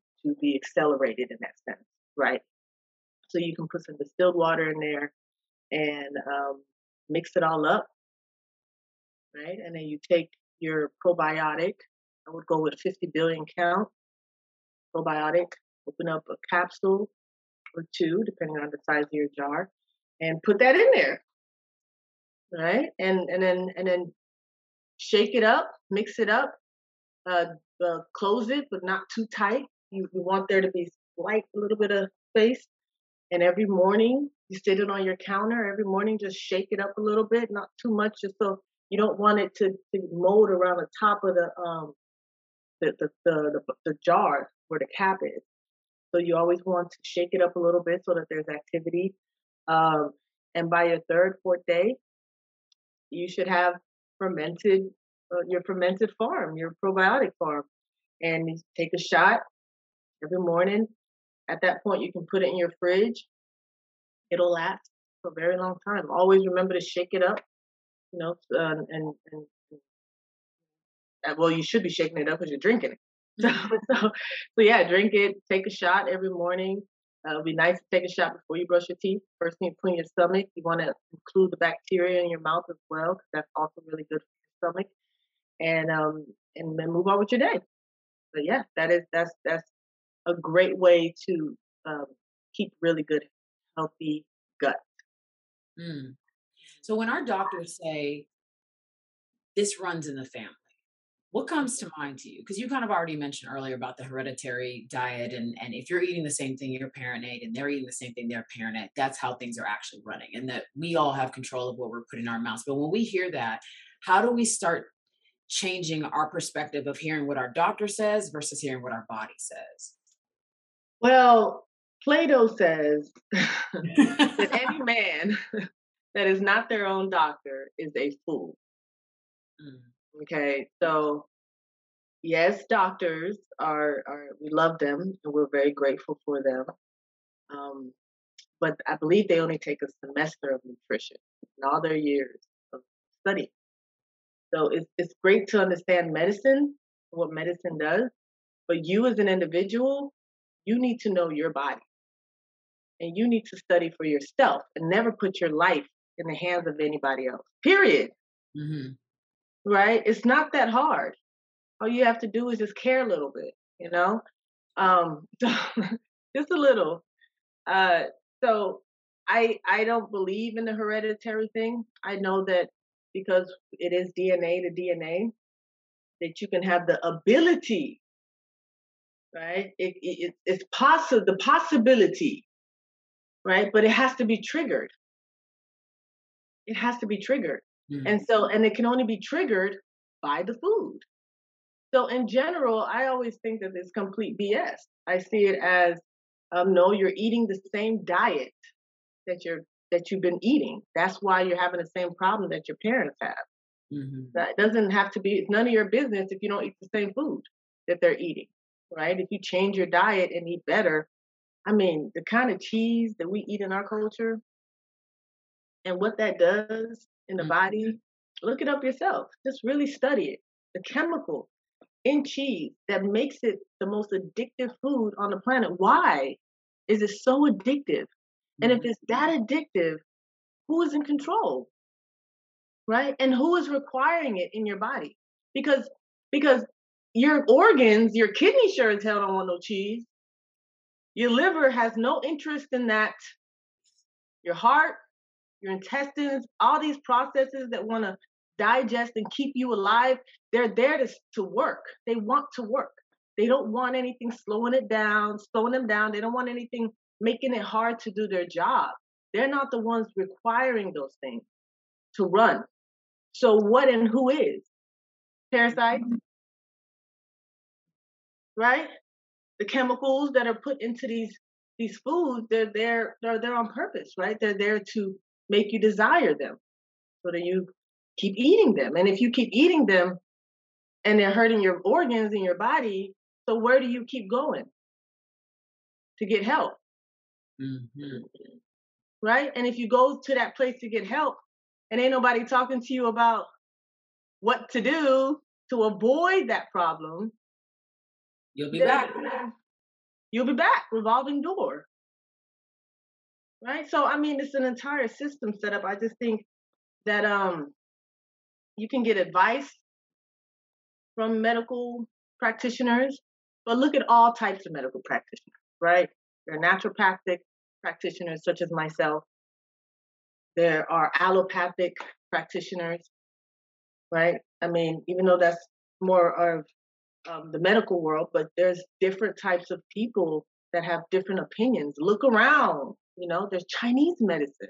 to be accelerated in that sense, right? So you can put some distilled water in there and um, mix it all up, right? And then you take your probiotic. I would go with 50 billion count probiotic. Open up a capsule or two, depending on the size of your jar, and put that in there, right? And and then and then shake it up, mix it up, uh, uh, close it, but not too tight. You, you want there to be slight a little bit of space. And every morning you sit it on your counter. Every morning just shake it up a little bit, not too much, just so you don't want it to, to mold around the top of the um the the, the the the jar where the cap is. So you always want to shake it up a little bit so that there's activity. Um, and by your third, fourth day, you should have fermented uh, your fermented farm, your probiotic farm, and take a shot every morning. At that point, you can put it in your fridge. It'll last for a very long time. Always remember to shake it up, you know, uh, and, and, and uh, well, you should be shaking it up because you're drinking it. So, so, so, yeah, drink it. Take a shot every morning. Uh, it'll be nice to take a shot before you brush your teeth. First thing you in your stomach, you want to include the bacteria in your mouth as well, because that's also really good for your stomach. And um, and then move on with your day. But yeah, that is that's that's a great way to um, keep really good, healthy gut. Mm. So when our doctors say this runs in the family, what comes to mind to you? Because you kind of already mentioned earlier about the hereditary diet, and and if you're eating the same thing your parent ate, and they're eating the same thing their parent ate, that's how things are actually running, and that we all have control of what we're putting in our mouths. But when we hear that, how do we start changing our perspective of hearing what our doctor says versus hearing what our body says? Well, Plato says that any man that is not their own doctor is a fool. Mm. Okay, so yes, doctors are are we love them and we're very grateful for them. Um, but I believe they only take a semester of nutrition in all their years of study. So it's it's great to understand medicine, what medicine does, but you as an individual you need to know your body. and you need to study for yourself and never put your life in the hands of anybody else. Period. Mm-hmm. Right? It's not that hard. All you have to do is just care a little bit, you know? Um, so just a little. Uh, so I I don't believe in the hereditary thing. I know that because it is DNA to DNA, that you can have the ability, right? It, it it's possible the possibility, right? But it has to be triggered. It has to be triggered, mm-hmm. and so and it can only be triggered by the food. So in general, I always think that it's complete BS. I see it as um, no, you're eating the same diet that you're that you've been eating. That's why you're having the same problem that your parents have. Mm-hmm. That doesn't have to be. It's none of your business if you don't eat the same food that they're eating, right? If you change your diet and eat better, I mean, the kind of cheese that we eat in our culture and what that does in the mm-hmm. body, look it up yourself. Just really study it. The chemical in cheese that makes it the most addictive food on the planet. Why is it so addictive? And if mm-hmm. it's that addictive, who is in control? Right? And who is requiring it in your body? Because because your organs, your kidney sure as hell don't want no cheese. Your liver has no interest in that. Your heart, your intestines, all these processes that want to digest and keep you alive, they're there to, to work. They want to work. They don't want anything slowing it down, slowing them down. They don't want anything making it hard to do their job. They're not the ones requiring those things to run. So what and who is? Parasites? Mm-hmm. Right? The chemicals that are put into these these foods, they're there, they're there on purpose, right? They're there to make you desire them. So that you keep eating them. And if you keep eating them and they're hurting your organs in your body, so where do you keep going to get help? Mm-hmm. Right? And if you go to that place to get help and ain't nobody talking to you about what to do to avoid that problem, you'll be back. You'll be back, revolving door. Right? So I mean it's an entire system set up. I just think that um you can get advice from medical practitioners, but look at all types of medical practitioners, right? There are naturopathic practitioners such as myself. There are allopathic practitioners, right? I mean, even though that's more of um, the medical world, but there's different types of people that have different opinions. Look around, you know, there's Chinese medicine,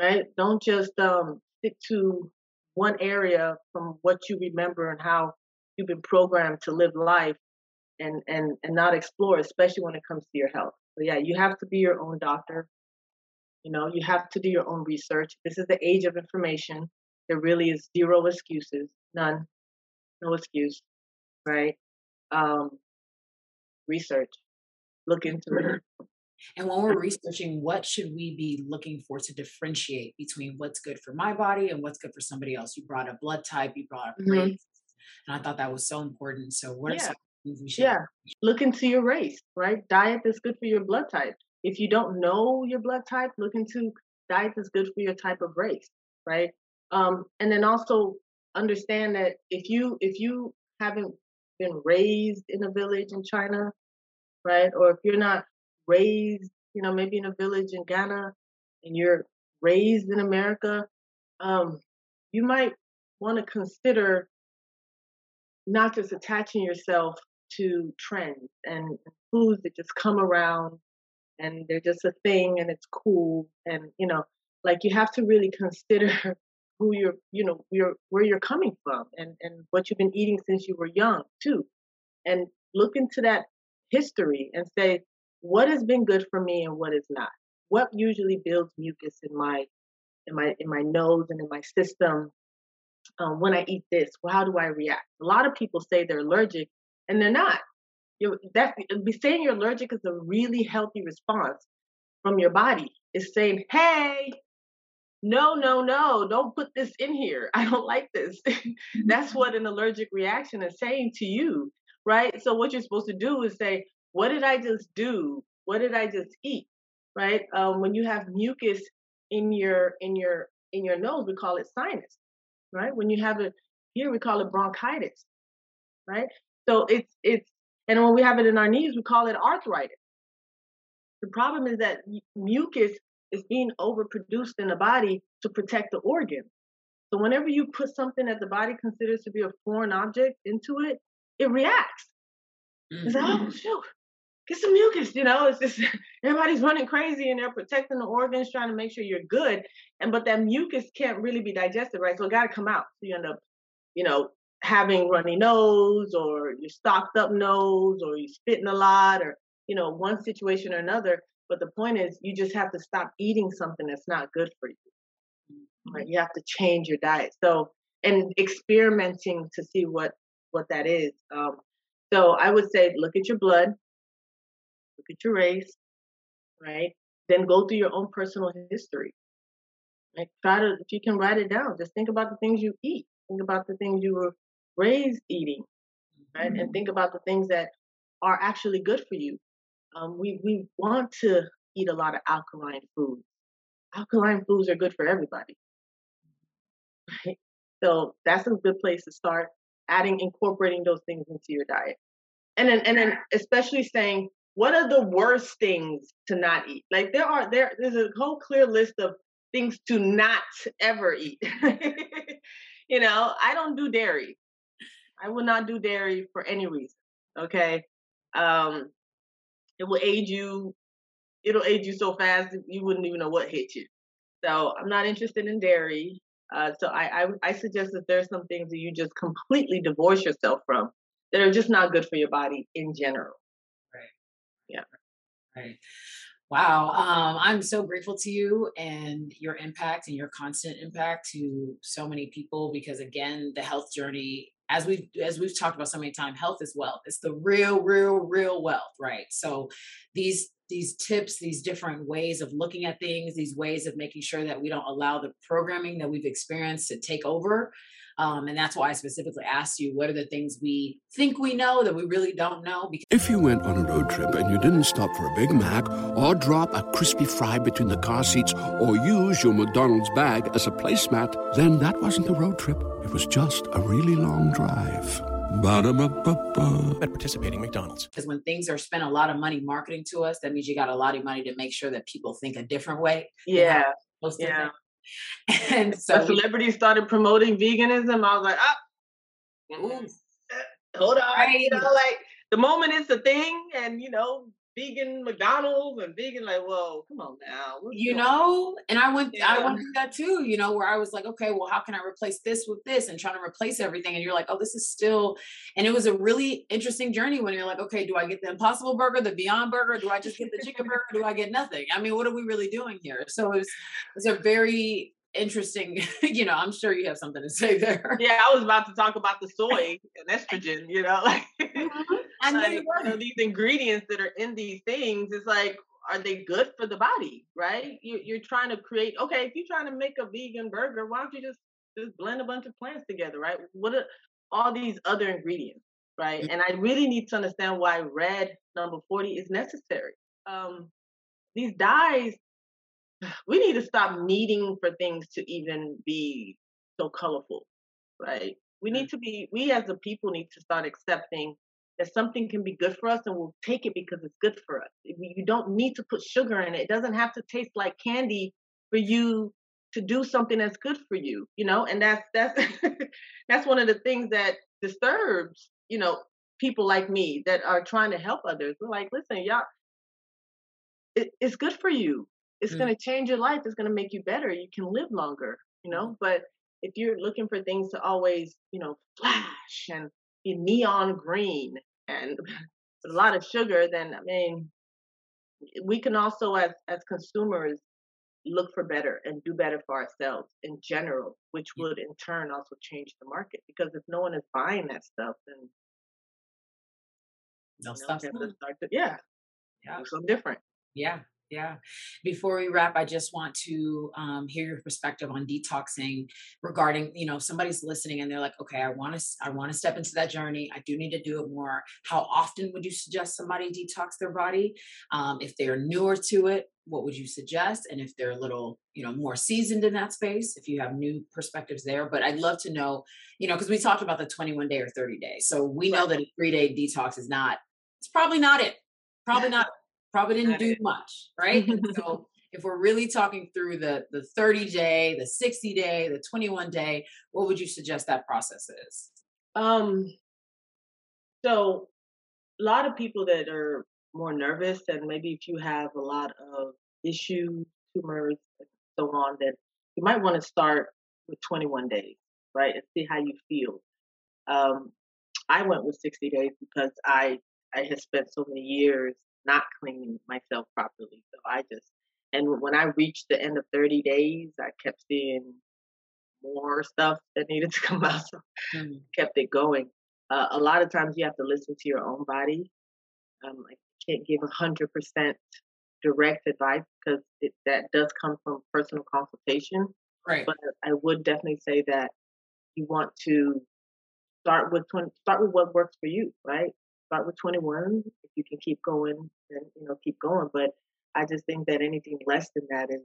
right? Don't just um, stick to one area from what you remember and how you've been programmed to live life and and and not explore especially when it comes to your health. So yeah you have to be your own doctor. You know you have to do your own research. This is the age of information. There really is zero excuses none no excuse right um research look into it and when we're researching, what should we be looking for to differentiate between what's good for my body and what's good for somebody else? You brought up blood type, you brought up mm-hmm. race, and I thought that was so important. So, what yeah. are some things we should? Yeah, look into your race, right? Diet that's good for your blood type. If you don't know your blood type, look into diet that's good for your type of race, right? Um, and then also understand that if you if you haven't been raised in a village in China, right, or if you're not raised, you know, maybe in a village in Ghana and you're raised in America, um, you might want to consider not just attaching yourself to trends and foods that just come around and they're just a thing and it's cool and you know like you have to really consider who you're you know you're where you're coming from and and what you've been eating since you were young too and look into that history and say what has been good for me and what is not. What usually builds mucus in my in my in my nose and in my system um, when I eat this? Well, how do I react? A lot of people say they're allergic, and they're not. You're, that be saying you're allergic is a really healthy response from your body. It's saying, "Hey, no, no, no, don't put this in here. I don't like this." That's what an allergic reaction is saying to you, right? So what you're supposed to do is say, what did I just do? What did I just eat? right? Um, when you have mucus in your in your in your nose, we call it sinus, right? When you have it here, we call it bronchitis, right? So it's it's and when we have it in our knees, we call it arthritis. The problem is that mucus is being overproduced in the body to protect the organ. So whenever you put something that the body considers to be a foreign object into it, it reacts. Mm-hmm. It's like, oh mm-hmm. shoot, get some mucus. You know, it's just everybody's running crazy and they're protecting the organs, trying to make sure you're good. And but that mucus can't really be digested, right? So it got to come out. So you end up, you know, having runny nose or you stocked up nose or you're spitting a lot or you know one situation or another. But the point is, you just have to stop eating something that's not good for you. Right? You have to change your diet. So and experimenting to see what what that is. Um, so I would say, look at your blood, look at your race, right? Then go through your own personal history. Like try to, if you can write it down, just think about the things you eat. Think about the things you were raised eating, right? Mm-hmm. And think about the things that are actually good for you. Um, we we want to eat a lot of alkaline foods. Alkaline foods are good for everybody? So that's a good place to start adding incorporating those things into your diet. And then and then especially saying what are the worst things to not eat? Like there are there there's a whole clear list of things to not ever eat. You know i don't do dairy. I will not do dairy for any reason okay? Um it will aid you it'll aid you so fast you wouldn't even know what hit you so i'm not interested in dairy uh, so I, I, I suggest that there's some things that you just completely divorce yourself from that are just not good for your body in general. Right. Yeah. Right. Wow. Um, I'm so grateful to you and your impact and your constant impact to so many people because again, the health journey, as we've as we've talked about so many times, health is wealth. It's the real, real, real wealth, right? So these these tips, these different ways of looking at things, these ways of making sure that we don't allow the programming that we've experienced to take over. Um, and that's why I specifically asked you what are the things we think we know that we really don't know. Because- if you went on a road trip and you didn't stop for a Big Mac or drop a crispy fry between the car seats or use your McDonald's bag as a placemat, then that wasn't a road trip. It was just a really long drive. Ba-da-ba-ba-ba. At participating McDonald's. Because when things are spent a lot of money marketing to us, that means you got a lot of money to make sure that people think a different way. Yeah. Yeah. And so celebrities started promoting veganism. I was like, ah, mm, hold on. Right. You know, like the moment it's a thing and you know, vegan McDonald's and vegan, like, whoa, come on now. You know, and I went yeah. I went through that too, you know, where I was like, okay, well, how can I replace this with this and trying to replace everything? And you're like, oh, this is still and it was a really interesting journey when you're like, okay, do I get the impossible burger, the beyond burger? Do I just get the chicken burger? Do I get nothing? I mean, what are we really doing here? So it was it's a very interesting you know i'm sure you have something to say there yeah i was about to talk about the soy and estrogen you know like mm-hmm. Like, you know, these ingredients that are in these things, it's like, are they good for the body? Right? You, you're trying to create. Okay, if you're trying to make a vegan burger, why don't you just just blend a bunch of plants together? Right? What are all these other ingredients? Right? And I really need to understand why red number forty is necessary. Um, these dyes, we need to stop needing for things to even be so colorful. Right? We mm-hmm. need to be. We as a people need to start accepting that something can be good for us and we'll take it because it's good for us. You don't need to put sugar in it. It doesn't have to taste like candy for you to do something that's good for you, you know? And that's that's that's one of the things that disturbs, you know, people like me that are trying to help others. We're like, listen, y'all, it, it's good for you. It's mm. going to change your life. It's going to make you better. You can live longer, you know? But if you're looking for things to always, you know, flash and be neon green and a lot of sugar, then I mean, we can also as as consumers look for better and do better for ourselves in general, which would in turn also change the market. Because if no one is buying that stuff, then no stuff. Yeah, yeah, something different. Yeah, yeah. Before we wrap, I just want to um, hear your perspective on detoxing regarding, you know, somebody's listening and they're like, okay, I want to, I want to step into that journey. I do need to do it more. How often would you suggest somebody detox their body? Um, if they are newer to it, what would you suggest? And if they're a little, you know, more seasoned in that space, if you have new perspectives there. But I'd love to know, you know, because we talked about the 21 day or 30 days. So we know that a three day detox is not, it's probably not it. Probably not, probably didn't do much, right? so if we're really talking through the the 30 day, the 60 day, the 21 day, what would you suggest that process is? Um so a lot of people that are more nervous and maybe if you have a lot of issues, tumors, and so on, that you might want to start with 21 days, right? And see how you feel. Um, I went with 60 days because I I had spent so many years not cleaning myself properly. So I just and when I reached the end of 30 days, I kept seeing more stuff that needed to come out. So mm-hmm. kept it going. Uh, a lot of times you have to listen to your own body. Um, I can't give 100% direct advice because it, that does come from personal consultation. Right. But I would definitely say that you want to start with 20, start with what works for you, right? Start with 21. If you can keep going, then you know keep going. But I just think that anything less than that is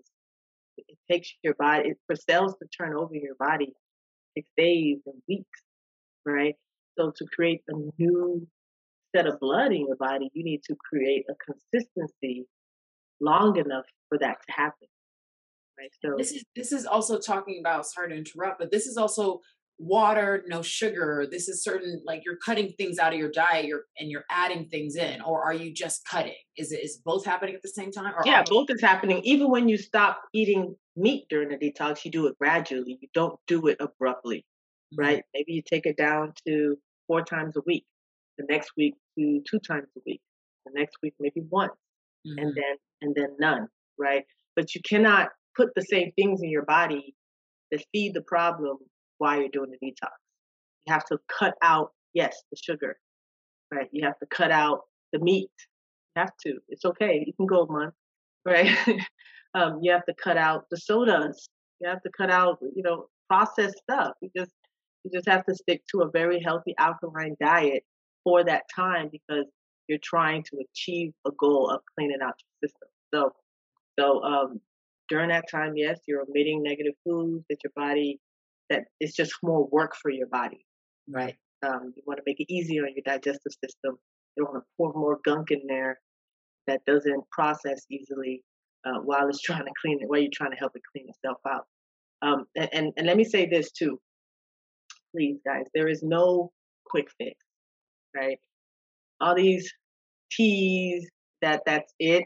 it takes your body it, for cells to turn over your body takes days and weeks, right? So to create a new set of blood in your body, you need to create a consistency long enough for that to happen. Right. So this is this is also talking about sorry to interrupt, but this is also water, no sugar. This is certain like you're cutting things out of your diet you're, and you're adding things in, or are you just cutting? Is it is both happening at the same time? yeah, both is happening. Even when you stop eating meat during the detox, you do it gradually. You don't do it abruptly, mm-hmm. right? Maybe you take it down to four times a week. The next week to two times a week. The next week maybe once, mm-hmm. and then and then none, right? But you cannot put the same things in your body that feed the problem while you're doing the detox. You have to cut out, yes, the sugar, right? You have to cut out the meat. You have to. It's okay. You can go a month, right? um, you have to cut out the sodas. You have to cut out, you know, processed stuff. You just you just have to stick to a very healthy alkaline diet for that time because you're trying to achieve a goal of cleaning out your system. So, so um, during that time, yes, you're omitting negative foods that your body that it's just more work for your body, right? Um, you want to make it easier on your digestive system. You want to pour more gunk in there that doesn't process easily uh, while it's trying to clean it, while you're trying to help it clean itself out. Um, and, and, and let me say this too, please, guys. There is no quick fix, right? All these teas that that's it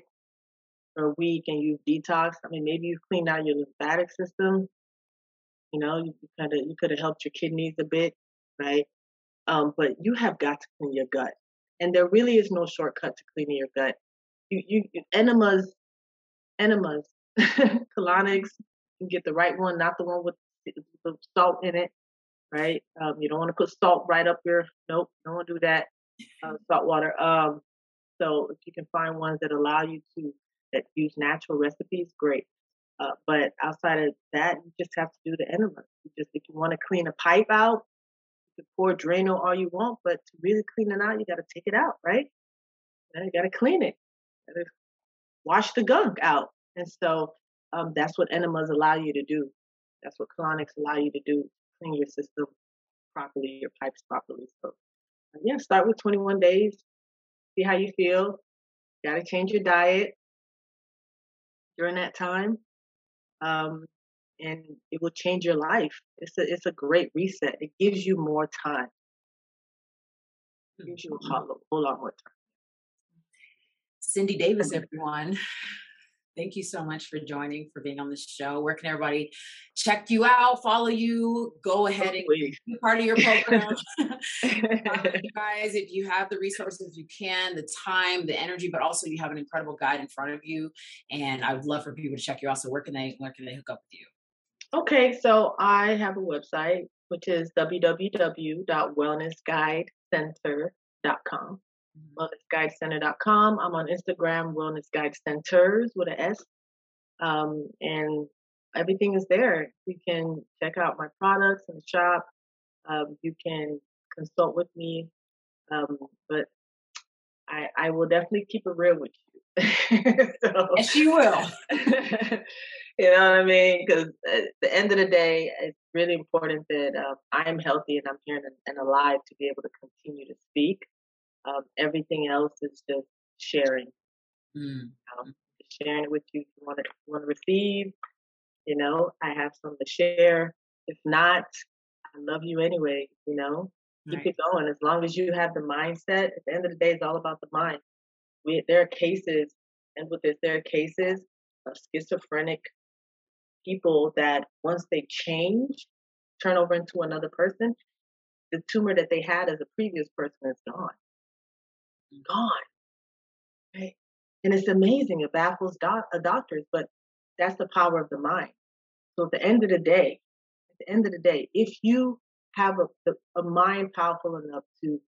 for a week and you've detoxed. I mean, maybe you've cleaned out your lymphatic system, you know, you kind of you could have helped your kidneys a bit, right? Um, but you have got to clean your gut, and there really is no shortcut to cleaning your gut. You you enemas, enemas, colonics. You get the right one, not the one with the salt in it, right? Um, you don't want to put salt right up your. Nope, don't want to do that. Uh, salt water. Um, so if you can find ones that allow you to that use natural recipes, great. Uh, but outside of that, you just have to do the enema. You just if you want to clean a pipe out, you can pour Drano all you want, but to really clean it out, you got to take it out, right? And you got to clean it. You wash the gunk out. And so um, that's what enemas allow you to do. That's what colonics allow you to do. Clean your system properly, your pipes properly. So yeah, start with 21 days. See how you feel. Got to change your diet during that time um, and it will change your life. It's a it's a great reset. It gives you more time. It gives you a mm-hmm. whole, whole lot more time. Cindy Davis, everyone. Thank you so much for joining, for being on the show. Where can everybody check you out, follow you, go ahead and be part of your program? you guys, if you have the resources, you can, the time, the energy, but also you have an incredible guide in front of you. And I would love for people to check you out. So where can they where can they hook up with you? Okay, so I have a website which is www.wellnessguidecenter.com wellnessguidecenter.com. I'm on Instagram, Wellness Guide Centers with an S. Um, and everything is there. You can check out my products in the shop. Um, you can consult with me. Um, but I, I will definitely keep it real with you. so, yes, she will. you know what I mean? Because at the end of the day, it's really important that um, I'm healthy and I'm here and, and, alive to be able to continue to speak. Um, everything else is just sharing. Mm. Um, sharing it with you if you want to want to receive. You know, I have some to share. If not, I love you anyway. You know, keep it going. As long as you have the mindset. At the end of the day, it's all about the mind. We there are cases, and with this, there are cases of schizophrenic people that once they change, turn over into another person, the tumor that they had as a previous person is gone. Gone. Right? And it's amazing. It baffles doc- doctors, but that's the power of the mind. So at the end of the day, at the end of the day, if you have a, a mind powerful enough to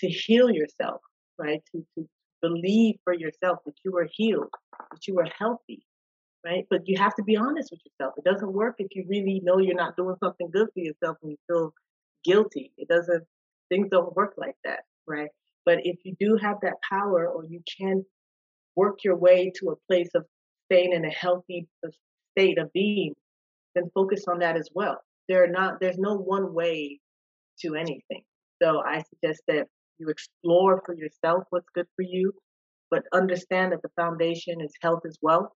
to heal yourself, right? To to believe for yourself that you are healed, that you are healthy, right? But you have to be honest with yourself. It doesn't work if you really know you're not doing something good for yourself and you feel guilty. It doesn't. Things don't work like that, right? But if you do have that power, or you can work your way to a place of staying in a healthy uh, state of being, then focus on that as well. There are not there's no one way to anything. So I suggest that you explore for yourself what's good for you, but understand that the foundation is health as well.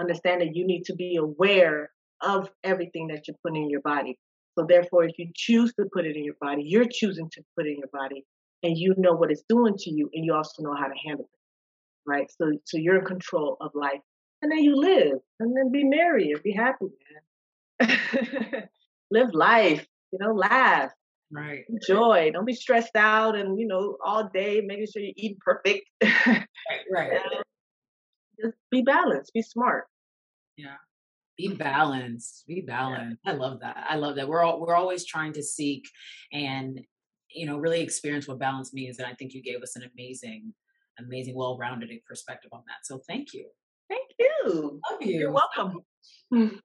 Understand that you need to be aware of everything that you're putting in your body. So therefore, if you choose to put it in your body, you're choosing to put it in your body, and you know what it's doing to you, and you also know how to handle it right? So so you're in control of life. And then you live and then be merry and be happy, man. live life, you know, laugh. Right. Enjoy. Don't be stressed out and, you know, all day making sure you're eating perfect. right, right. Just be balanced, be smart. Yeah. Be balanced. Be balanced. Yeah. I love that. I love that. We're all we're always trying to seek and you know really experience what balance means. And I think you gave us an amazing amazing, well-rounded perspective on that. So thank you. Thank you. Love you. You're welcome.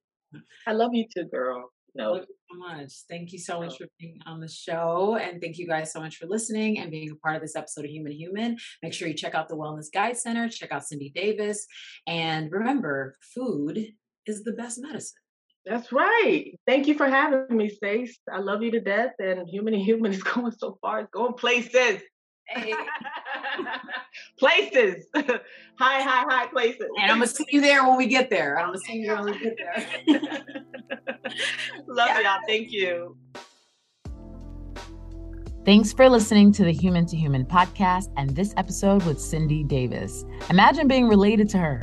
I love you too, girl. No. Thank you so much. Thank you so much for being on the show. And thank you guys so much for listening and being a part of this episode of Human Human. Make sure you check out the Wellness Guide Center, check out Cindy Davis. And remember, food is the best medicine. That's right. Thank you for having me, Stace. I love you to death. And Human and Human is going so far. It's going places. Hey. places. high, high, high places. And I'm gonna see you there when we get there. I'm gonna see you when we get there. Love yeah. y'all. Thank you. Thanks for listening to the Human to Human podcast and this episode with Cindy Davis. Imagine being related to her.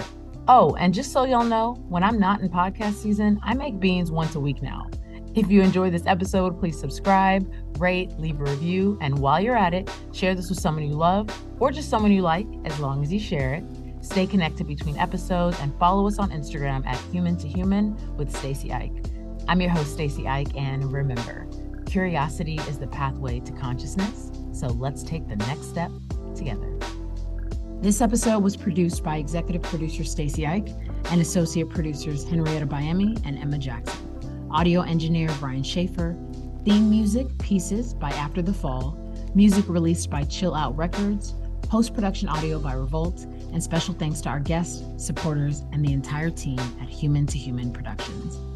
Oh, and just so y'all know, when I'm not in podcast season, I make beans once a week now. If you enjoyed this episode, please subscribe, rate, leave a review, and while you're at it, share this with someone you love or just someone you like, as long as you share it. Stay connected between episodes and follow us on Instagram at Human to Human with Stacy Ike. I'm your host, Stacy Ike, and remember, curiosity is the pathway to consciousness. So let's take the next step together. This episode was produced by executive producer Stacy Ike and associate producers Henrietta Biemi and Emma Jackson. Audio engineer Brian Schaefer. Theme music Pieces by After the Fall. Music released by Chill Out Records. Post production audio by Revolt. And special thanks to our guests, supporters, and the entire team at Human to Human Productions.